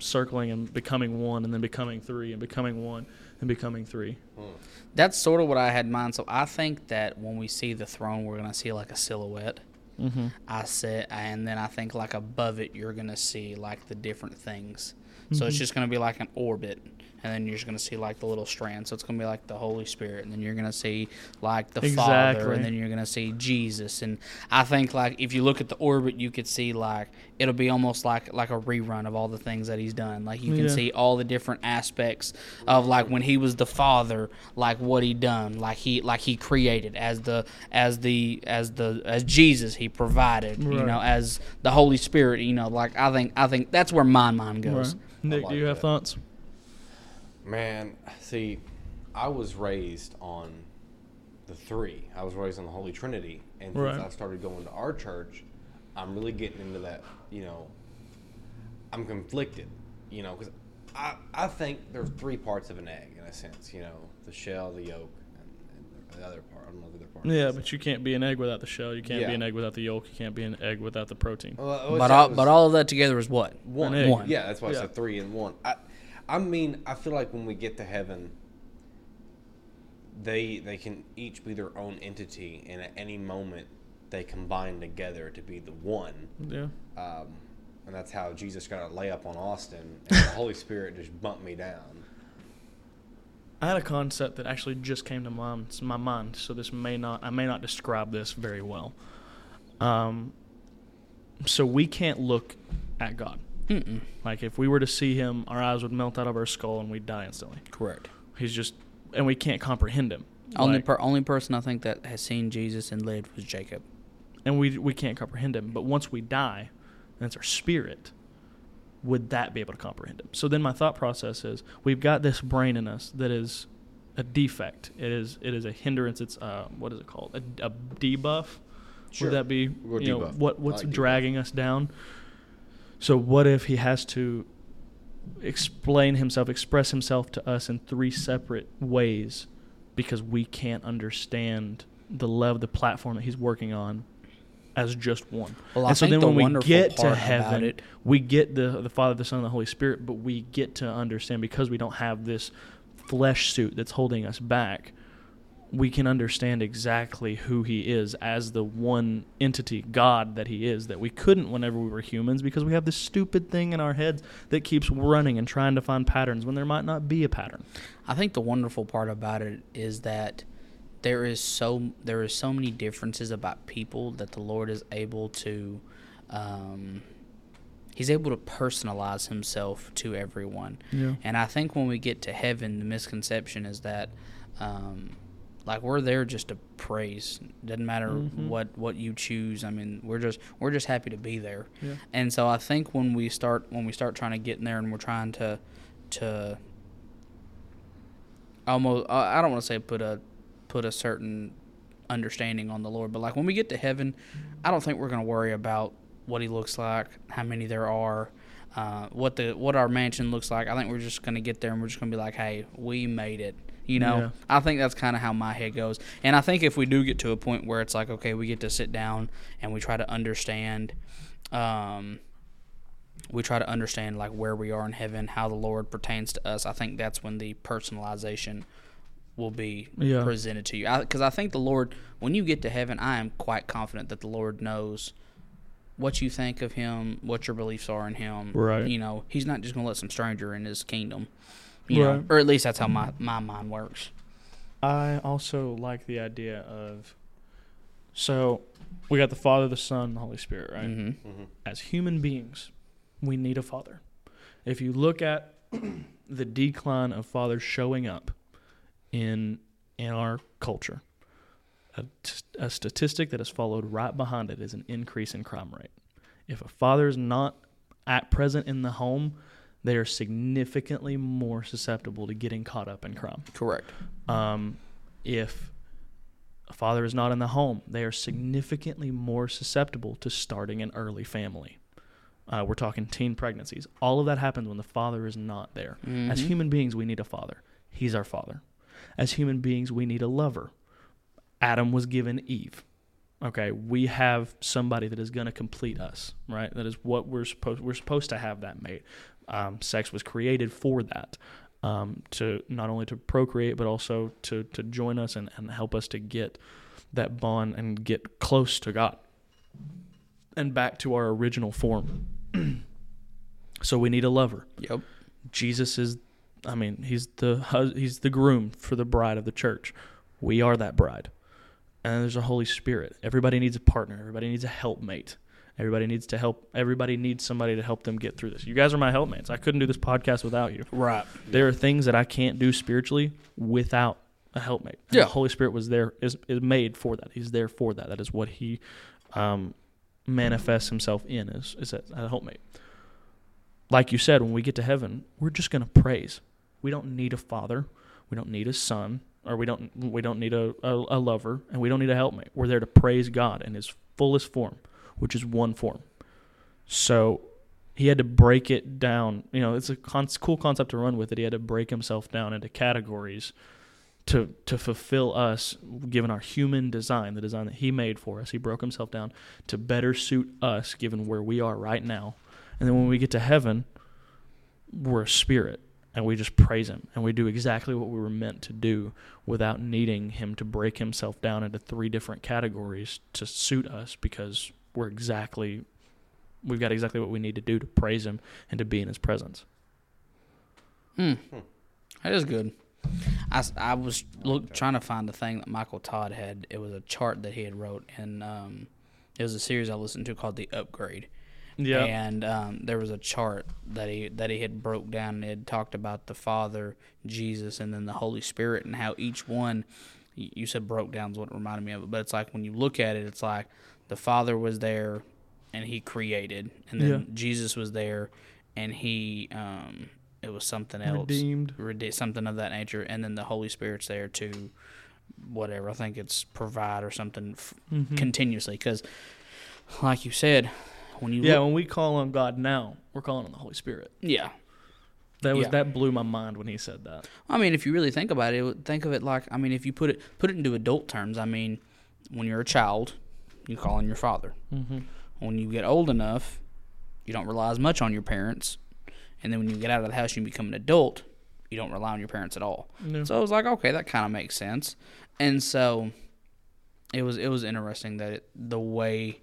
circling and becoming one, and then becoming three, and becoming one, and becoming three. That's sort of what I had in mind. So I think that when we see the throne, we're gonna see like a silhouette. Mm-hmm. I said, and then I think like above it, you're gonna see like the different things. So it's Mhm. just gonna be like an orbit, and then you're just gonna see like the little strand. So it's gonna be like the Holy Spirit, and then you're gonna see like the Father, and then you're gonna see Jesus. And I think like if you look at the orbit, you could see like it'll be almost like like a rerun of all the things that he's done. Like you can Yeah. see all the different aspects of like when he was the Father, like what he done, like he like he created as the as the as the as Jesus he provided, you know, as the Holy Spirit, you know, like I think I think that's where my mind goes. Right. Nick, like do you have that. thoughts? Man, see, I was raised on the three. I was raised on the Holy Trinity, and Right. since I started going to our church, I'm really getting into that. You know, I'm conflicted. You know, because I I think there's three parts of an egg in a sense. You know, the shell, the yolk, and, and the other part. I don't know the other part. Yeah, but you can't be an egg without the shell. You can't be an egg without the yolk. You can't be an egg without the protein. Well, But all but all of that together is what? One. One. Yeah, that's why I Yeah. said three and one. I, I mean, I feel like when we get to heaven, they they can each be their own entity, and at any moment they combine together to be the one. Yeah. Um, and that's how Jesus got a layup on Austin, and the Holy Spirit just bumped me down. I had a concept that actually just came to my, my mind, so this may not I may not describe this very well. Um, so we can't look at God. Mm-mm. Like if we were to see him, our eyes would melt out of our skull and we'd die instantly. Correct. He's just, and we can't comprehend him. Only Like, per, only person I think that has seen Jesus and lived was Jacob. and we we can't comprehend him. But once we die, and it's our spirit, would that be able to comprehend him? So then my thought process is: we've got this brain in us that is a defect. It is it is a hindrance. It's uh, what is it called? A, a debuff. Sure. Would that be We'll you know what what's like debuff. dragging us down? So what if he has to explain himself, express himself to us in three separate ways because we can't understand the love, the platform that he's working on as just one. Well, and so then the when we get to heaven, it- we get the the Father, the Son, and the Holy Spirit, but we get to understand because we don't have this flesh suit that's holding us back. We can understand exactly who He is as the one entity, God that He is, that we couldn't whenever we were humans because we have this stupid thing in our heads that keeps running and trying to find patterns when there might not be a pattern. I think the wonderful part about it is that there is so there is so many differences about people that the Lord is able to um, he's able to personalize himself to everyone. Yeah. And I think when we get to heaven, the misconception is that um, like we're there just to praise. Doesn't matter Mhm. what what you choose. I mean, we're just we're just happy to be there. Yeah. And so I think when we start when we start trying to get in there and we're trying to to almost I I don't want to say put a put a certain understanding on the Lord, but like when we get to heaven, I don't think we're going to worry about what he looks like, how many there are, uh, what the what our mansion looks like. I think we're just going to get there and we're just going to be like, "Hey, we made it." You know, Yeah. I think that's kind of how my head goes. And I think if we do get to a point where it's like, okay, we get to sit down and we try to understand um, we try to understand like where we are in heaven, how the Lord pertains to us. I think that's when the personalization will be Yeah. presented to you. Because I, think the Lord, when you get to heaven, I am quite confident that the Lord knows what you think of Him, what your beliefs are in Him. Right. You know, He's not just going to let some stranger in His kingdom. You know, Right. or at least that's how my my mind works. I also like the idea of So we got the Father, the Son, and the Holy Spirit, right? Mm-hmm. As human beings, we need a father. If you look at the decline of fathers showing up in in our culture, a, a statistic that has followed right behind it is an increase in crime rate. If a father is not at present in the home, they are significantly more susceptible to getting caught up in crime. Correct. Um, if a father is not in the home, they are significantly more susceptible to starting an early family. Uh, we're talking teen pregnancies. All of that happens when the father is not there. As Mhm. human beings, we need a father. He's our father. As human beings, we need a lover. Adam was given Eve. Okay, we have somebody that is going to complete us, right? That is what we're supposed we're supposed to have that mate. Um, sex was created for that, um, to not only to procreate but also to to join us and, and help us to get that bond and get close to God and back to our original form. so we need a lover. Yep. Jesus is, I mean, he's the hus- he's the groom for the bride of the church. We are that bride, and there's a Holy Spirit. Everybody needs a partner. Everybody needs a helpmate. Everybody needs to help. Everybody needs somebody to help them get through this. You guys are my helpmates. I couldn't do this podcast without you. Right. There are things that I can't do spiritually without a helpmate. And Yeah. The Holy Spirit was there is is made for that. He's there for that. That is what he um, manifests himself in is is a, a helpmate. Like you said, when we get to heaven, we're just going to praise. We don't need a father. We don't need a son, or we don't we don't need a, a, a lover, and we don't need a helpmate. We're there to praise God in His fullest form, which is one form. So he had to break it down. You know, it's a con- cool concept to run with it. He had to break himself down into categories to to fulfill us, given our human design, the design that he made for us. He broke himself down to better suit us, given where we are right now. And then when we get to heaven, we're a spirit, and we just praise him, and we do exactly what we were meant to do, without needing him to break himself down into three different categories to suit us, because we're exactly we've got exactly what we need to do to praise him and to be in his presence. Hmm. That is good. I, I was look, trying to find the thing that Michael Todd had. It was a chart that he had wrote, and um, it was a series I listened to called The Upgrade. Yeah. And um, there was a chart that he that he had broke down. and It had talked about the Father, Jesus, and then the Holy Spirit, and how each one. You said broke down is what reminded me of it, but it's like when you look at it, it's like the Father was there, and He created, and then Yeah. Jesus was there, and He um, it was something else Redeemed. rede- something of that nature, and then the Holy Spirit's there to whatever. I think it's provide or something f- Mhm. continuously because, like you said, when you Yeah, look, when we call on God now, we're calling on the Holy Spirit. yeah. That was Yeah. that blew my mind when he said that. I mean, if you really think about it, it, think of it like I mean, if you put it put it into adult terms, I mean, when you're a child, you call on your father. Mm-hmm. When you get old enough, you don't rely as much on your parents, and then when you get out of the house and you become an adult, you don't rely on your parents at all. No. So I was like, okay, that kind of makes sense. And so it was it was interesting that it, the way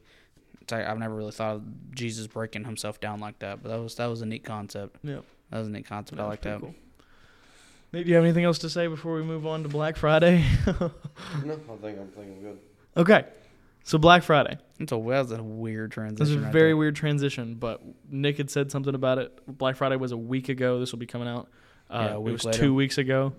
it's like, I've never really thought of Jesus breaking himself down like that, but that was that was a neat concept. Yep. That was a neat concept. I like that. Nate, do you have anything else to say before we move on to Black Friday? No, I think I'm thinking good. okay. So Black Friday. It's a that was a weird transition. Is a right very there. weird transition, but Nick had said something about it. Black Friday was a week ago. This will be coming out. Uh, Yeah, it was later. two weeks ago.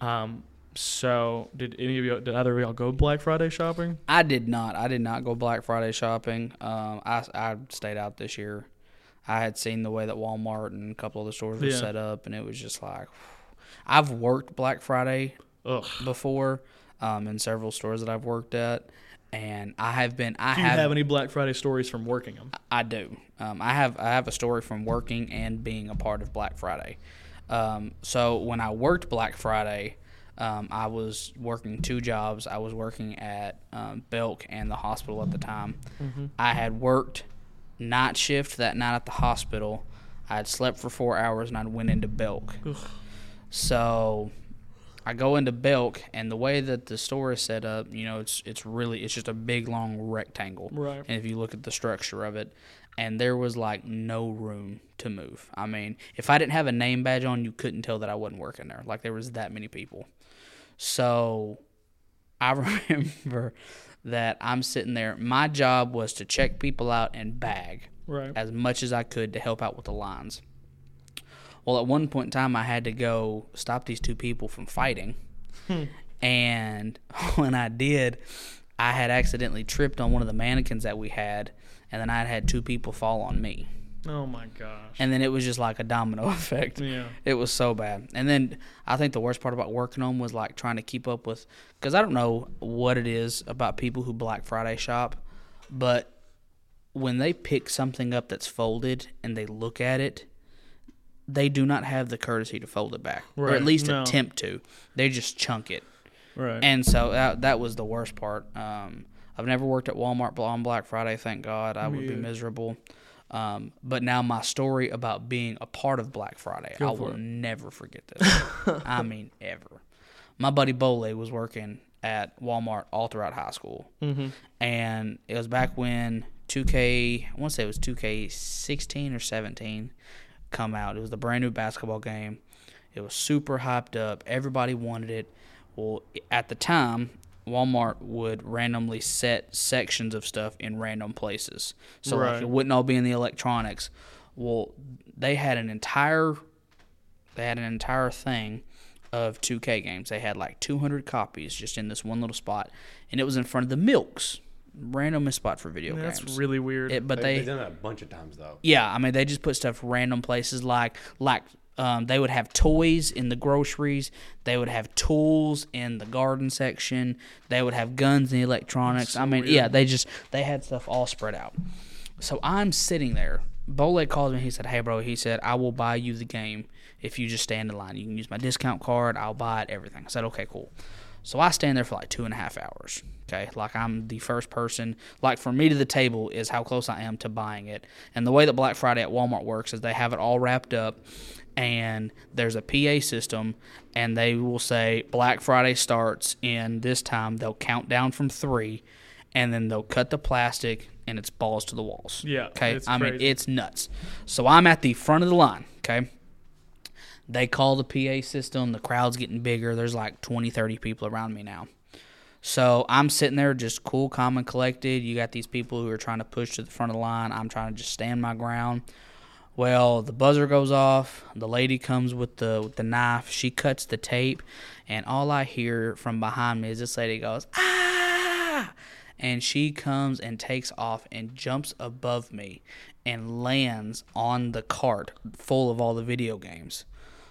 Um, so did any of you? Did either of y'all go Black Friday shopping? I did not. I did not go Black Friday shopping. Um, I I stayed out this year. I had seen the way that Walmart and a couple other stores were Yeah. set up, and it was just like, I've worked Black Friday Ugh. before, um, in several stores that I've worked at, and I have been. I Do you have. have any Black Friday stories from working them? I do. Um, I have. I have a story from working and being a part of Black Friday. Um, so when I worked Black Friday, um, I was working two jobs. I was working at um, Belk and the hospital at the time. I had worked night shift that night at the hospital. I had slept for four hours and I went into Belk. So I go into Belk, and the way that the store is set up, you know, it's it's really it's just a big long rectangle. Right. And if you look at the structure of it, and there was like no room to move. I mean, if I didn't have a name badge on, you couldn't tell that I wasn't working there. Like there was that many people. So I remember that I'm sitting there. My job was to check people out and bag Right. as much as I could to help out with the lines. Well, at one point in time, I had to go stop these two people from fighting. Hmm. and when I did, I had accidentally tripped on one of the mannequins that we had, and then I had two people fall on me. Oh my gosh. And then it was just like a domino effect. Yeah. It was so bad. And then I think the worst part about working on was like trying to keep up with, because I don't know what it is about people who Black Friday shop, but when they pick something up that's folded and they look at it, they do not have the courtesy to fold it back, or at least no. attempt to. They just chunk it. Right. And so that that was the worst part. Um, I've never worked at Walmart on Black Friday. Thank God, I would be miserable. Um, but now my story about being a part of Black Friday, Go I will it. never forget this. I mean, ever. My buddy Bole was working at Walmart all throughout high school, mm-hmm. and it was back when 2K, I want to say it was 2K16 or 17, come out. It was the brand new basketball game. It was super hyped up. Everybody wanted it. Well, at the time, Walmart would randomly set sections of stuff in random places. So like it wouldn't all be in the electronics. Well, they had an entire they had an entire thing of 2K games. They had like 200 copies just in this one little spot, and it was in front of the Milks, randomest spot for video That's games. That's really weird. It, but they, they, have done that a bunch of times though. yeah, I mean they just put stuff random places like like um, they would have toys in the groceries. They would have tools in the garden section. They would have guns and the electronics. I mean, yeah, they just they had stuff all spread out. So I'm sitting there. Bole calls me. He said, "Hey, bro," he said, "I will buy you the game if you just stand in line. You can use my discount card. I'll buy it. Everything." I said, "Okay, cool." So I stand there for like two and a half hours. Okay, like I'm the first person. Like for me to the table is how close I am to buying it. And the way that Black Friday at Walmart works is they have it all wrapped up, and there's a PA system, and they will say Black Friday starts in this time. They'll count down from three, and then they'll cut the plastic, and it's balls to the walls. Yeah, Okay. it's I mean, it's nuts. So I'm at the front of the line. Okay. They call the PA system. The crowd's getting bigger. There's like 20, 30 people around me now. So I'm sitting there just cool, calm, and collected. You got these people who are trying to push to the front of the line. I'm trying to just stand my ground. Well, the buzzer goes off. The lady comes with the with the knife. She cuts the tape, and all I hear from behind me is this lady goes ah, and she comes and takes off and jumps above me and lands on the cart full of all the video games.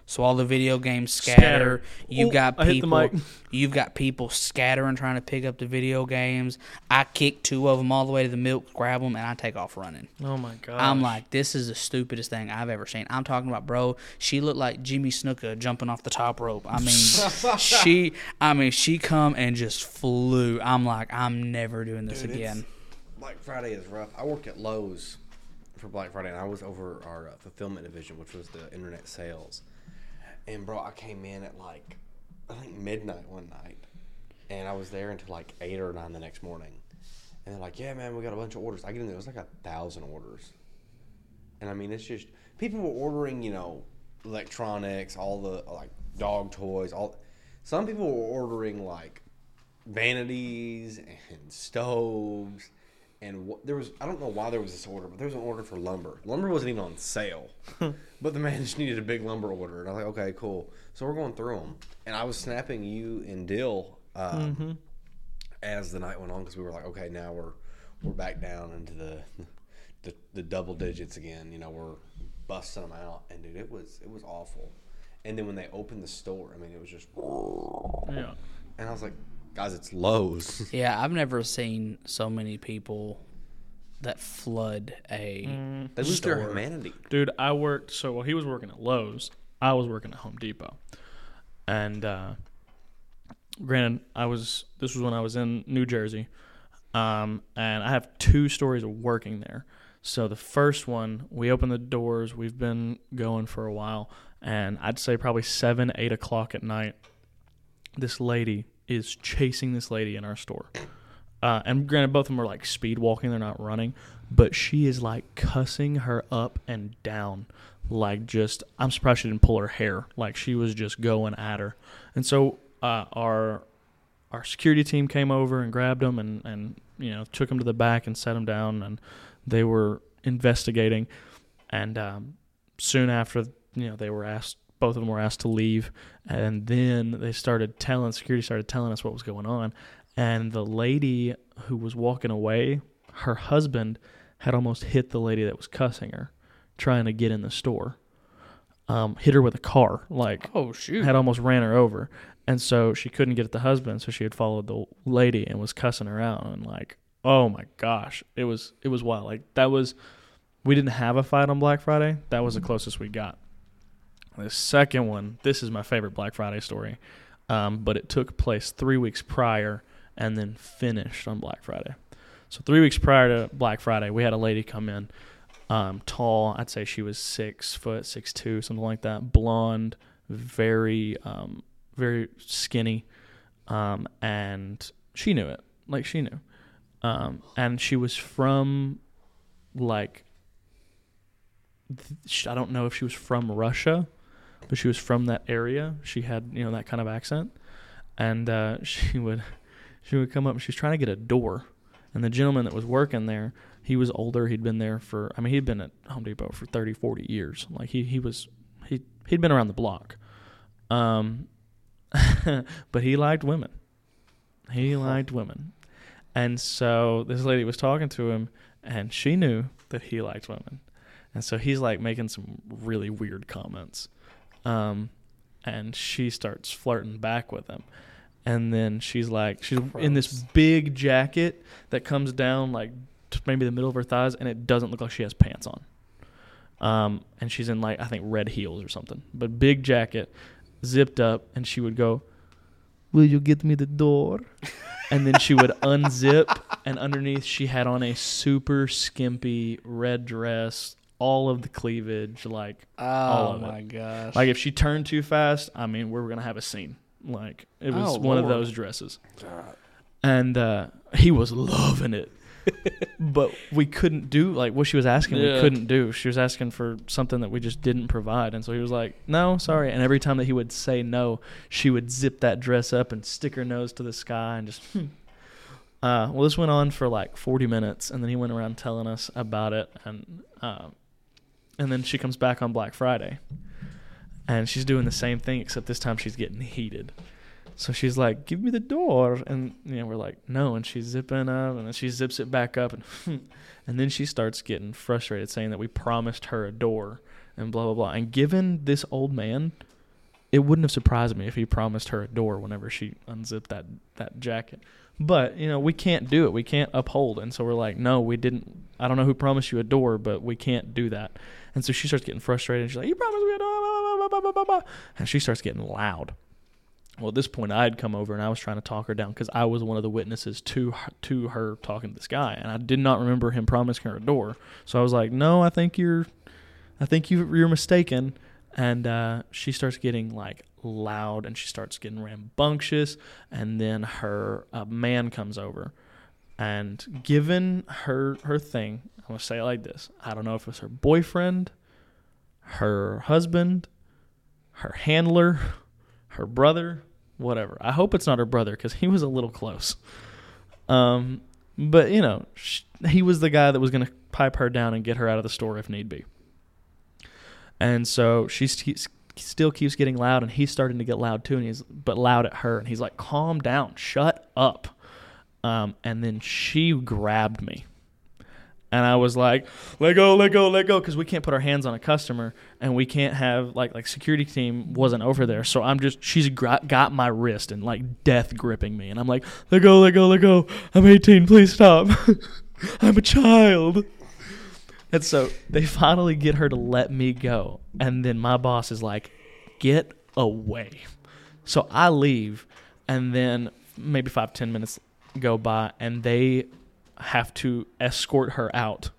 So all the video games scatter. Scatter. You've Ooh, got I hit the people. mic. You've got people scattering trying to pick up the video games. I kick two of them all the way to the milk, grab them, and I take off running. oh my god. I'm like, this is the stupidest thing I've ever seen. I'm talking about, bro. She looked like Jimmy Snuka jumping off the top rope. I mean, she, I mean, she come and just flew. I'm like, I'm never doing this Dude, again. Black Friday is rough. I worked at Lowe's for Black Friday, and I was over our uh, fulfillment division, which was the internet sales. And bro, I came in at like I think midnight one night, and I was there until like eight or nine the next morning. And they're like, "Yeah, man, we got a bunch of orders." I get in there, it was like a thousand orders. And I mean, it's just people were ordering, you know, electronics, all the like dog toys, all. Some people were ordering like vanities and stoves, and wh- there was I don't know why there was this order, but there was an order for lumber. Lumber wasn't even on sale, but the man just needed a big lumber order, and I was like, okay, cool. So we're going through them, and I was snapping you and Dill um, as the night went on because we were like, okay, now we're we're back down into the the, the double digits again. You know, we're busting them out, and dude, it was it was awful. And then when they opened the store, I mean, it was just, yeah. and I was like, guys, it's Lowe's. Yeah, I've never seen so many people that flood a. Mm. They lose their Store. humanity. Dude, I worked so while he was working at Lowe's, I was working at Home Depot. And uh granted, I was this was when I was in New Jersey. Um and I have two stories of working there. So the first one, we opened the doors, we've been going for a while, and I'd say probably seven, eight o'clock at night, this lady is chasing this lady in our store. Uh, and granted, both of them are like speed walking; they're not running. But she is like cussing her up and down, like just. I'm surprised she didn't pull her hair. Like she was just going at her. And so uh, our our security team came over and grabbed them and and you know took them to the back and set them down and they were investigating and um, soon after you know they were asked both of them were asked to leave and then they started telling security started telling us what was going on. And the lady who was walking away her husband had almost hit the lady that was cussing her trying to get in the store. Um, hit her with a car like Oh shoot. had almost ran her over. And so she couldn't get at the husband so she had followed the lady and was cussing her out. And like oh my gosh it was it was wild. Like that was we didn't have a fight on black friday. That was the closest we got the second one this is my favorite black friday story um, but it took place three weeks prior and then finished on black friday. So three weeks prior to black friday we had a lady come in um, tall. I'd say she was six foot six two something like that. Blonde very um, very skinny, um, and she knew it. Like she knew, um, and she was from like th- I don't know if she was from Russia, but she was from that area. She had you know that kind of accent, and uh, she would she would come up. and She was trying to get a door, and the gentleman that was working there, he was older. He'd been there for I mean he'd been at Home Depot for 30, 40 years. Like he he was he he'd been around the block. Um, but he liked women. He liked women. And so this lady was talking to him and she knew that he liked women. And so he's like making some really weird comments. Um, and she starts flirting back with him. And then she's like, she's in this big jacket that comes down like maybe the middle of her thighs, and it doesn't look like she has pants on. Um, and she's in like I think red heels or something, but big jacket, zipped up, and she would go, "Will you get me the door?" and then she would unzip, and underneath she had on a super skimpy red dress, all of the cleavage, like all oh of it. my gosh. like if she turned too fast, I mean, we were gonna have a scene. Like it was Oh, one of those dresses, and uh, he was loving it. but we couldn't do like what she was asking. Yeah. We couldn't do. She was asking for something that we just didn't provide, and so he was like, "No, sorry." And every time that he would say no, she would zip that dress up and stick her nose to the sky and just. hmm. Uh, well, this went on for like 40 minutes, and then he went around telling us about it, and uh, and then she comes back on Black Friday, and she's doing the same thing except this time she's getting heated. So she's like, "Give me the door," and you know we're like, "No," and she's zipping up, and then she zips it back up, and and then she starts getting frustrated, saying that we promised her a door and blah blah blah. And given this old man, it wouldn't have surprised me if he promised her a door whenever she unzipped that that jacket. But you know we can't do it. We can't uphold, and so we're like, "No, we didn't." I don't know who promised you a door, but we can't do that. And so she starts getting frustrated. And she's like, "You promised me a door," blah, blah, blah, blah, blah, blah, blah. and she starts getting loud. Well, at this point, I had come over and I was trying to talk her down because I was one of the witnesses to her, to her talking to this guy, and I did not remember him promising her a door. So I was like, "No, I think you're, I think you you're mistaken." And uh, she starts getting like loud, and she starts getting rambunctious, and then her uh, man comes over, and given her her thing, I'm gonna say it like this: I don't know if it was her boyfriend, her husband, her handler, her brother, whatever. I hope it's not her brother because he was a little close. Um, but you know, sh- he was the guy that was gonna pipe her down and get her out of the store if need be. And so she st- still keeps getting loud, and he's starting to get loud too, and he's but loud at her, and he's like, "Calm down, shut up." Um, and then she grabbed me. And I was like, "Let go, let go, let go," because we can't put our hands on a customer, and we can't have like like security team wasn't over there, so I'm just she's got, got my wrist and like death gripping me, and I'm like, "Let go, let go, let go. I'm 18. Please stop. I'm a child." And so they finally get her to let me go, and then my boss is like, "Get away." So I leave, and then maybe five ten minutes go by, and they have to escort her out.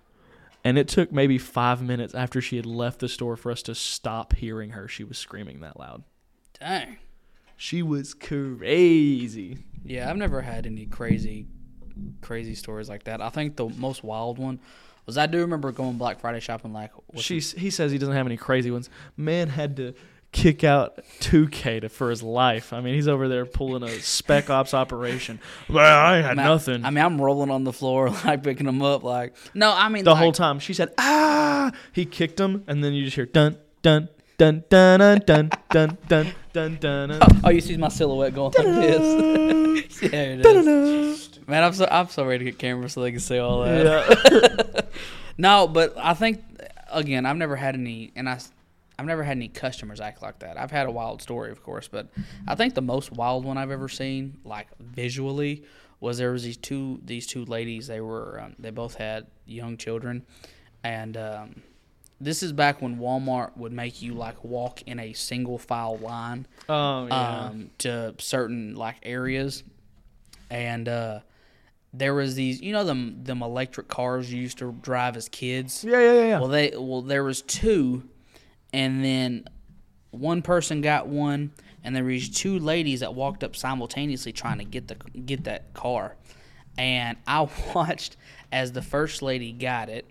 And it took maybe five minutes after she had left the store for us to stop hearing her. She was screaming that loud. Dang. She was crazy. Yeah, I've never had any crazy, crazy stories like that. I think the most wild one was I do remember going Black Friday shopping like She he says he doesn't have any crazy ones. Man had to kick out 2K to, for his life. I mean, he's over there pulling a spec ops operation. Well, I had Ma- nothing. I mean, I'm rolling on the floor, like picking them up. Like, no, I mean, the like, whole time she said, "Ah!" He kicked him, and then you just hear dun dun dun dun dun dun dun dun dun dun. dun. Oh, you see my silhouette going like this. yeah, it is. Man, I'm so I'm so ready to get cameras so they can see all that. Yeah. No, but I think again, I've never had any, and I, have never had any customers act like that. I've had a wild story, of course, but I think the most wild one I've ever seen, like visually, was there was these two these two ladies. They were um, they both had young children, and um, this is back when Walmart would make you like walk in a single file line Oh yeah. um, to certain like areas, and uh, there was these, you know, them them electric cars you used to drive as kids. yeah, yeah, yeah, yeah. Well, they well there was two, and then one person got one, and there was two ladies that walked up simultaneously trying to get the get that car, and I watched as the first lady got it.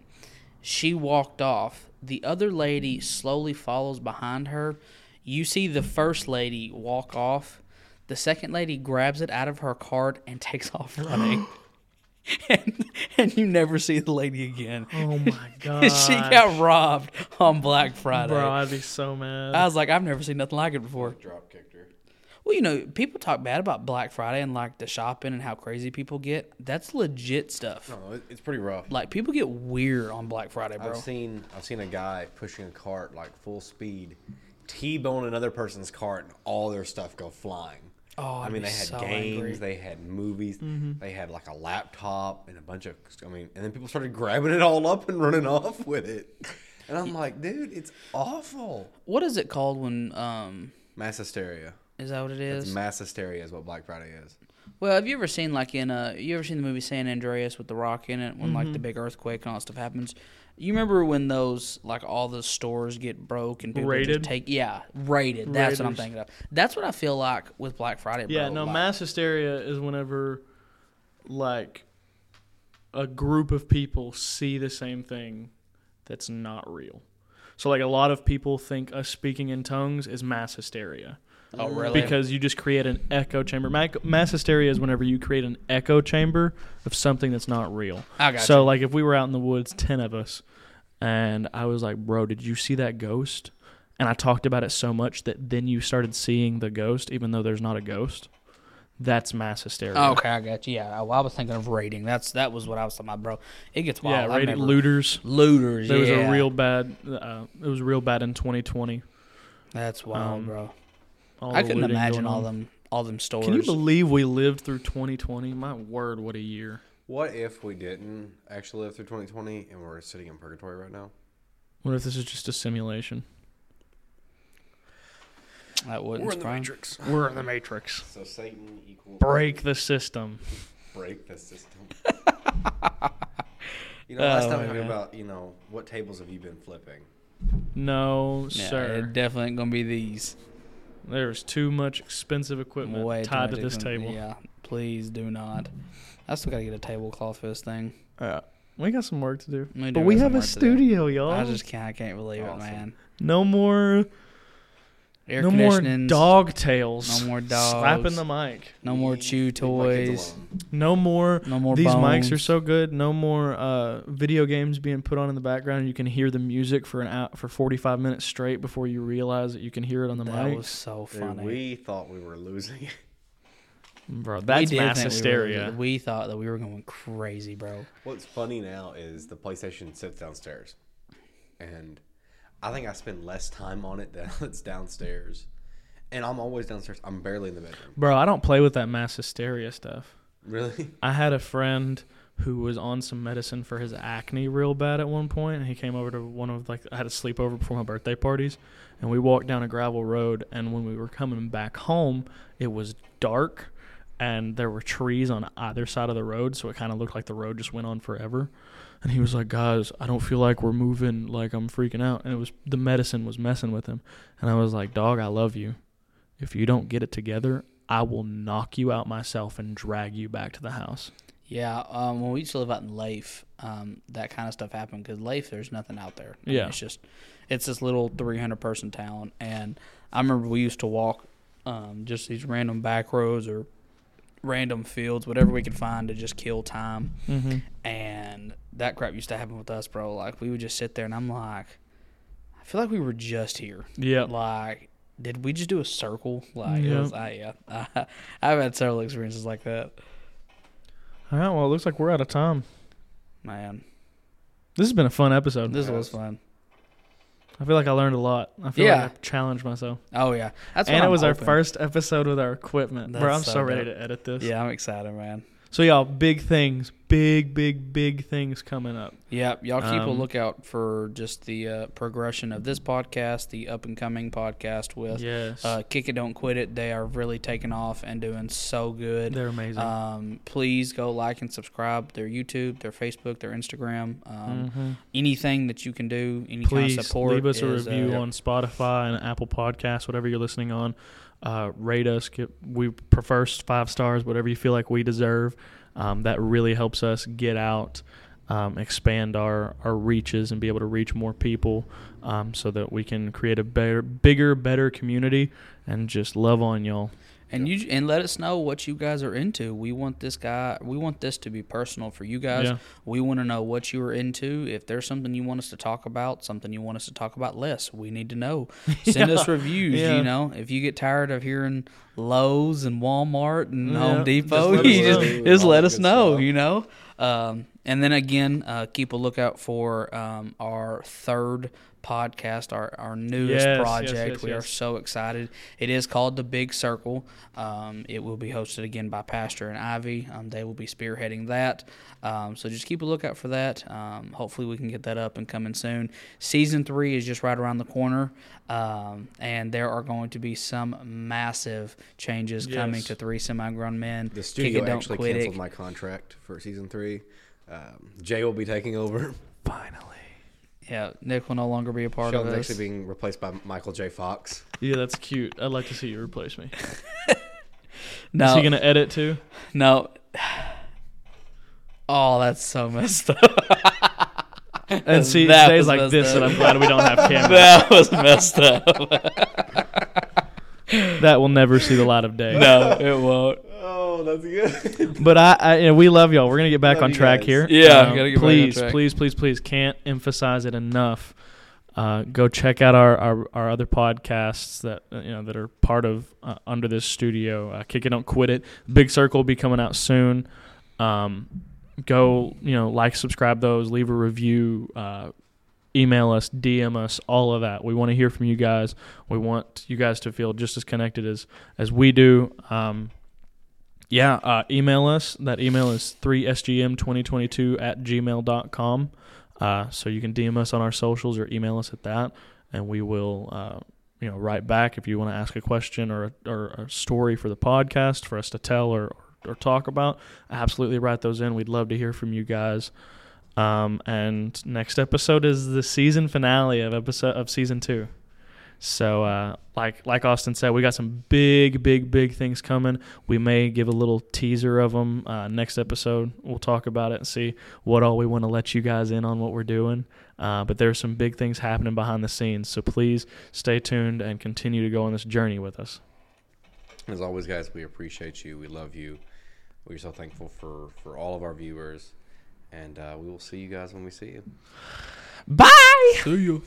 She walked off. The other lady slowly follows behind her. You see the first lady walk off. The second lady grabs it out of her cart and takes off running. and, and you never see the lady again. oh my god. she got robbed on Black Friday. Bro, I'd be so mad. I was like, I've never seen nothing like it before. Drop kicked her. Well, you know, people talk bad about Black Friday and like the shopping and how crazy people get. That's legit stuff. No, it- it's pretty rough. Like people get weird on Black Friday, bro. I've seen I've seen a guy pushing a cart like full speed, t-bone another person's cart, and all their stuff go flying. Oh, I mean, they had so games, angry. they had movies, Mm-hmm. they had like a laptop and a bunch of. I mean, and then people started grabbing it all up and running off with it, and I'm like, dude, it's awful. What is it called when um Mass hysteria. is that what it It's is? mass hysteria is what Black Friday is. well, have you ever seen like in uh you ever seen the movie San Andreas with the rock in it when like Mm-hmm. the big earthquake and all that stuff happens? You remember when those like all the stores get broke and people Raided? just take yeah raided. That's what I'm thinking of. That's what I feel like with Black Friday. Bro. yeah, no, Like- mass hysteria is whenever like a group of people see the same thing that's not real. So like a lot of people think us speaking in tongues is mass hysteria. Oh really? because you just create an echo chamber. Mass hysteria is whenever you create an echo chamber of something that's not real. I got so you. like if we were out in the woods, ten of us, and I was like, "Bro, did you see that ghost?" And I talked about it so much that then you started seeing the ghost, even though there's not a ghost. That's mass hysteria. Oh, okay, I got you. Yeah, I, I was thinking of raiding. That's that was what I was talking about, bro. It gets wild. yeah, I've rated never- looters. looters. There was yeah. a real bad. Uh, it was real bad in 2020. That's wild, um, bro. All I couldn't imagine all on. them all them stores. Can you believe we lived through 2020? My word, what a year! What if we didn't actually live through 2020 and we're sitting in purgatory right now? What if this is just a simulation? that wouldn't We're in surprise- matrix. We're in the matrix. So Satan equals Break the system. break the system. you know, last Oh, time we talked about, you know, what tables have you been flipping? No, Yeah, sir. it definitely ain't gonna be these. There's too much expensive equipment Way tied to this equipment. table. Yeah, please do not. I still gotta get a tablecloth for this thing. Yeah. We got some work to do. We do but we got have a work to do. studio, y'all. I just can't. I can't believe Awesome. it, man. no more Air no more conditioning. dog tails. No more dogs. Slapping the mic. No more chew leave my kids toys. No more No more. These mics are so good. No more uh, video games being put on in the background. You can hear the music for an hour, for 45 minutes straight before you realize that you can hear it on the That mic. That was so Dude, funny. we thought we were losing it. Bro, that's did mass think we were- hysteria. We, thought that we were going crazy, bro. What's funny now is the PlayStation sits downstairs, and I think I spend less time on it than it's downstairs. And I'm always downstairs. I'm barely in the bedroom. Bro, I don't play with that mass hysteria stuff. Really? I had a friend who was on some medicine for his acne real bad at one point, and he came over to one of like I had a sleepover before my birthday parties, and we walked down a gravel road, and when we were coming back home, it was dark, and there were trees on either side of the road, so it kind of looked like the road just went on forever. And he was like, "Guys, I don't feel like we're moving. Like I'm freaking out." And it was the medicine was messing with him, and I was like, "Dog, I love you. If you don't get it together, I will knock you out myself and drag you back to the house." Yeah, um, when we used to live out in Leif, um, that kind of stuff happened because Leif, there's nothing out there. I mean, Yeah. it's just it's this little 300 person town, and I remember we used to walk um, just these random back roads or random fields, whatever we could find to just kill time, Mm-hmm. and that crap used to happen with us, bro. Like we would just sit there, and I'm like, I feel like we were just here. Yeah. Like, did we just do a circle? Like, Yeah. was, I, yeah, I've had several experiences like that. All right. Well, it looks like we're out of time. Man, This has been a fun episode. this was fun. I feel like I learned a lot. I feel Yeah. like I challenged myself. Oh yeah, that's and it I'm was our first episode with our equipment. Bro, I'm so, so ready to edit this. Yeah, I'm excited, man. So y'all, big things, big, big, big things coming up. Yeah, y'all keep a Um, lookout for just the uh, progression of this podcast, the up and coming podcast with Yes, uh, Kick It Don't Quit It. They are really taking off and doing so good. they're amazing. Um, please go like and subscribe their YouTube, their Facebook, their Instagram. Um, Mhm. Anything that you can do, any Please kind of support. leave us a review uh, on Spotify and Apple Podcasts, whatever you're listening on. Uh, rate us. Get, we prefer five stars, whatever you feel like we deserve. Um, that really helps us get out, um, expand our, our reaches, and be able to reach more people, um, so that we can create a better, bigger, better community and just love on y'all. And you and let us know what you guys are into. We want this guy. We want this to be personal for you guys. Yeah. We want to know what you are into. If there's something you want us to talk about, something you want us to talk about less, we need to know. Send us reviews. Yeah. You know, if you get tired of hearing Lowe's and Walmart and Yeah. Home Just Depot, let us you just, know. just let us know. stuff. You know. Um, and then again, uh, keep a lookout for um, our third podcast, our, our newest Yes, yes, project. yes, we are so excited. It is called The Big Circle. Um, it will be hosted again by Pastor and Ivy. Um, they will be spearheading that. Um, so just keep a lookout for that. Um, hopefully, we can get that up and coming soon. Season three is just right around the corner, um, and there are going to be some massive changes coming to Three Semi Grown Men. The studio It, actually canceled It. my contract for season three. Um, Jay will be taking over. Finally. Yeah, Nick will no longer be a part Sheldon's of this. actually being replaced by Michael J. Fox. Yeah, that's cute. I'd like to see you replace me. no, Is he gonna edit too? no. Oh, that's so messed up. And see, That days was like this up. that I'm glad we don't have cameras. that was messed up. that will never see the light of day. no, it won't. Oh, that's good. But I, I you know, we love y'all. We're gonna get back Love on track guys. here. Yeah, Um, gotta get back on please, track. please, please, please, can't emphasize it enough. Uh, go check out our, our, our other podcasts that uh, you know that are part of uh, under this studio. Uh, Kick it, don't quit it. Big Circle will be coming out soon. Um, go, you know, like, subscribe those, leave a review, uh, email us, DM us, all of that. We want to hear from you guys. We want you guys to feel just as connected as as we do. Um, yeah, uh, email us. That email is 3sgm2022 at gmail.com. Uh, so you can DM us on our socials or email us at that, and we will, uh, you know, write back if you want to ask a question or a, or a story for the podcast for us to tell or, or talk about. Absolutely write those in. We'd love to hear from you guys. Um, and next episode is the season finale of episode of season two. So, uh, like like Austin said, we got some big, big, big things coming. We may give a little teaser of them uh, next episode. We'll talk about it and see what all we want to let you guys in on what we're doing. Uh, but there's some big things happening behind the scenes. So please stay tuned and continue to go on this journey with us. As always, guys, we appreciate you. We love you. We're so thankful for, for all of our viewers. And uh, we will see you guys when we see you. Bye. See you.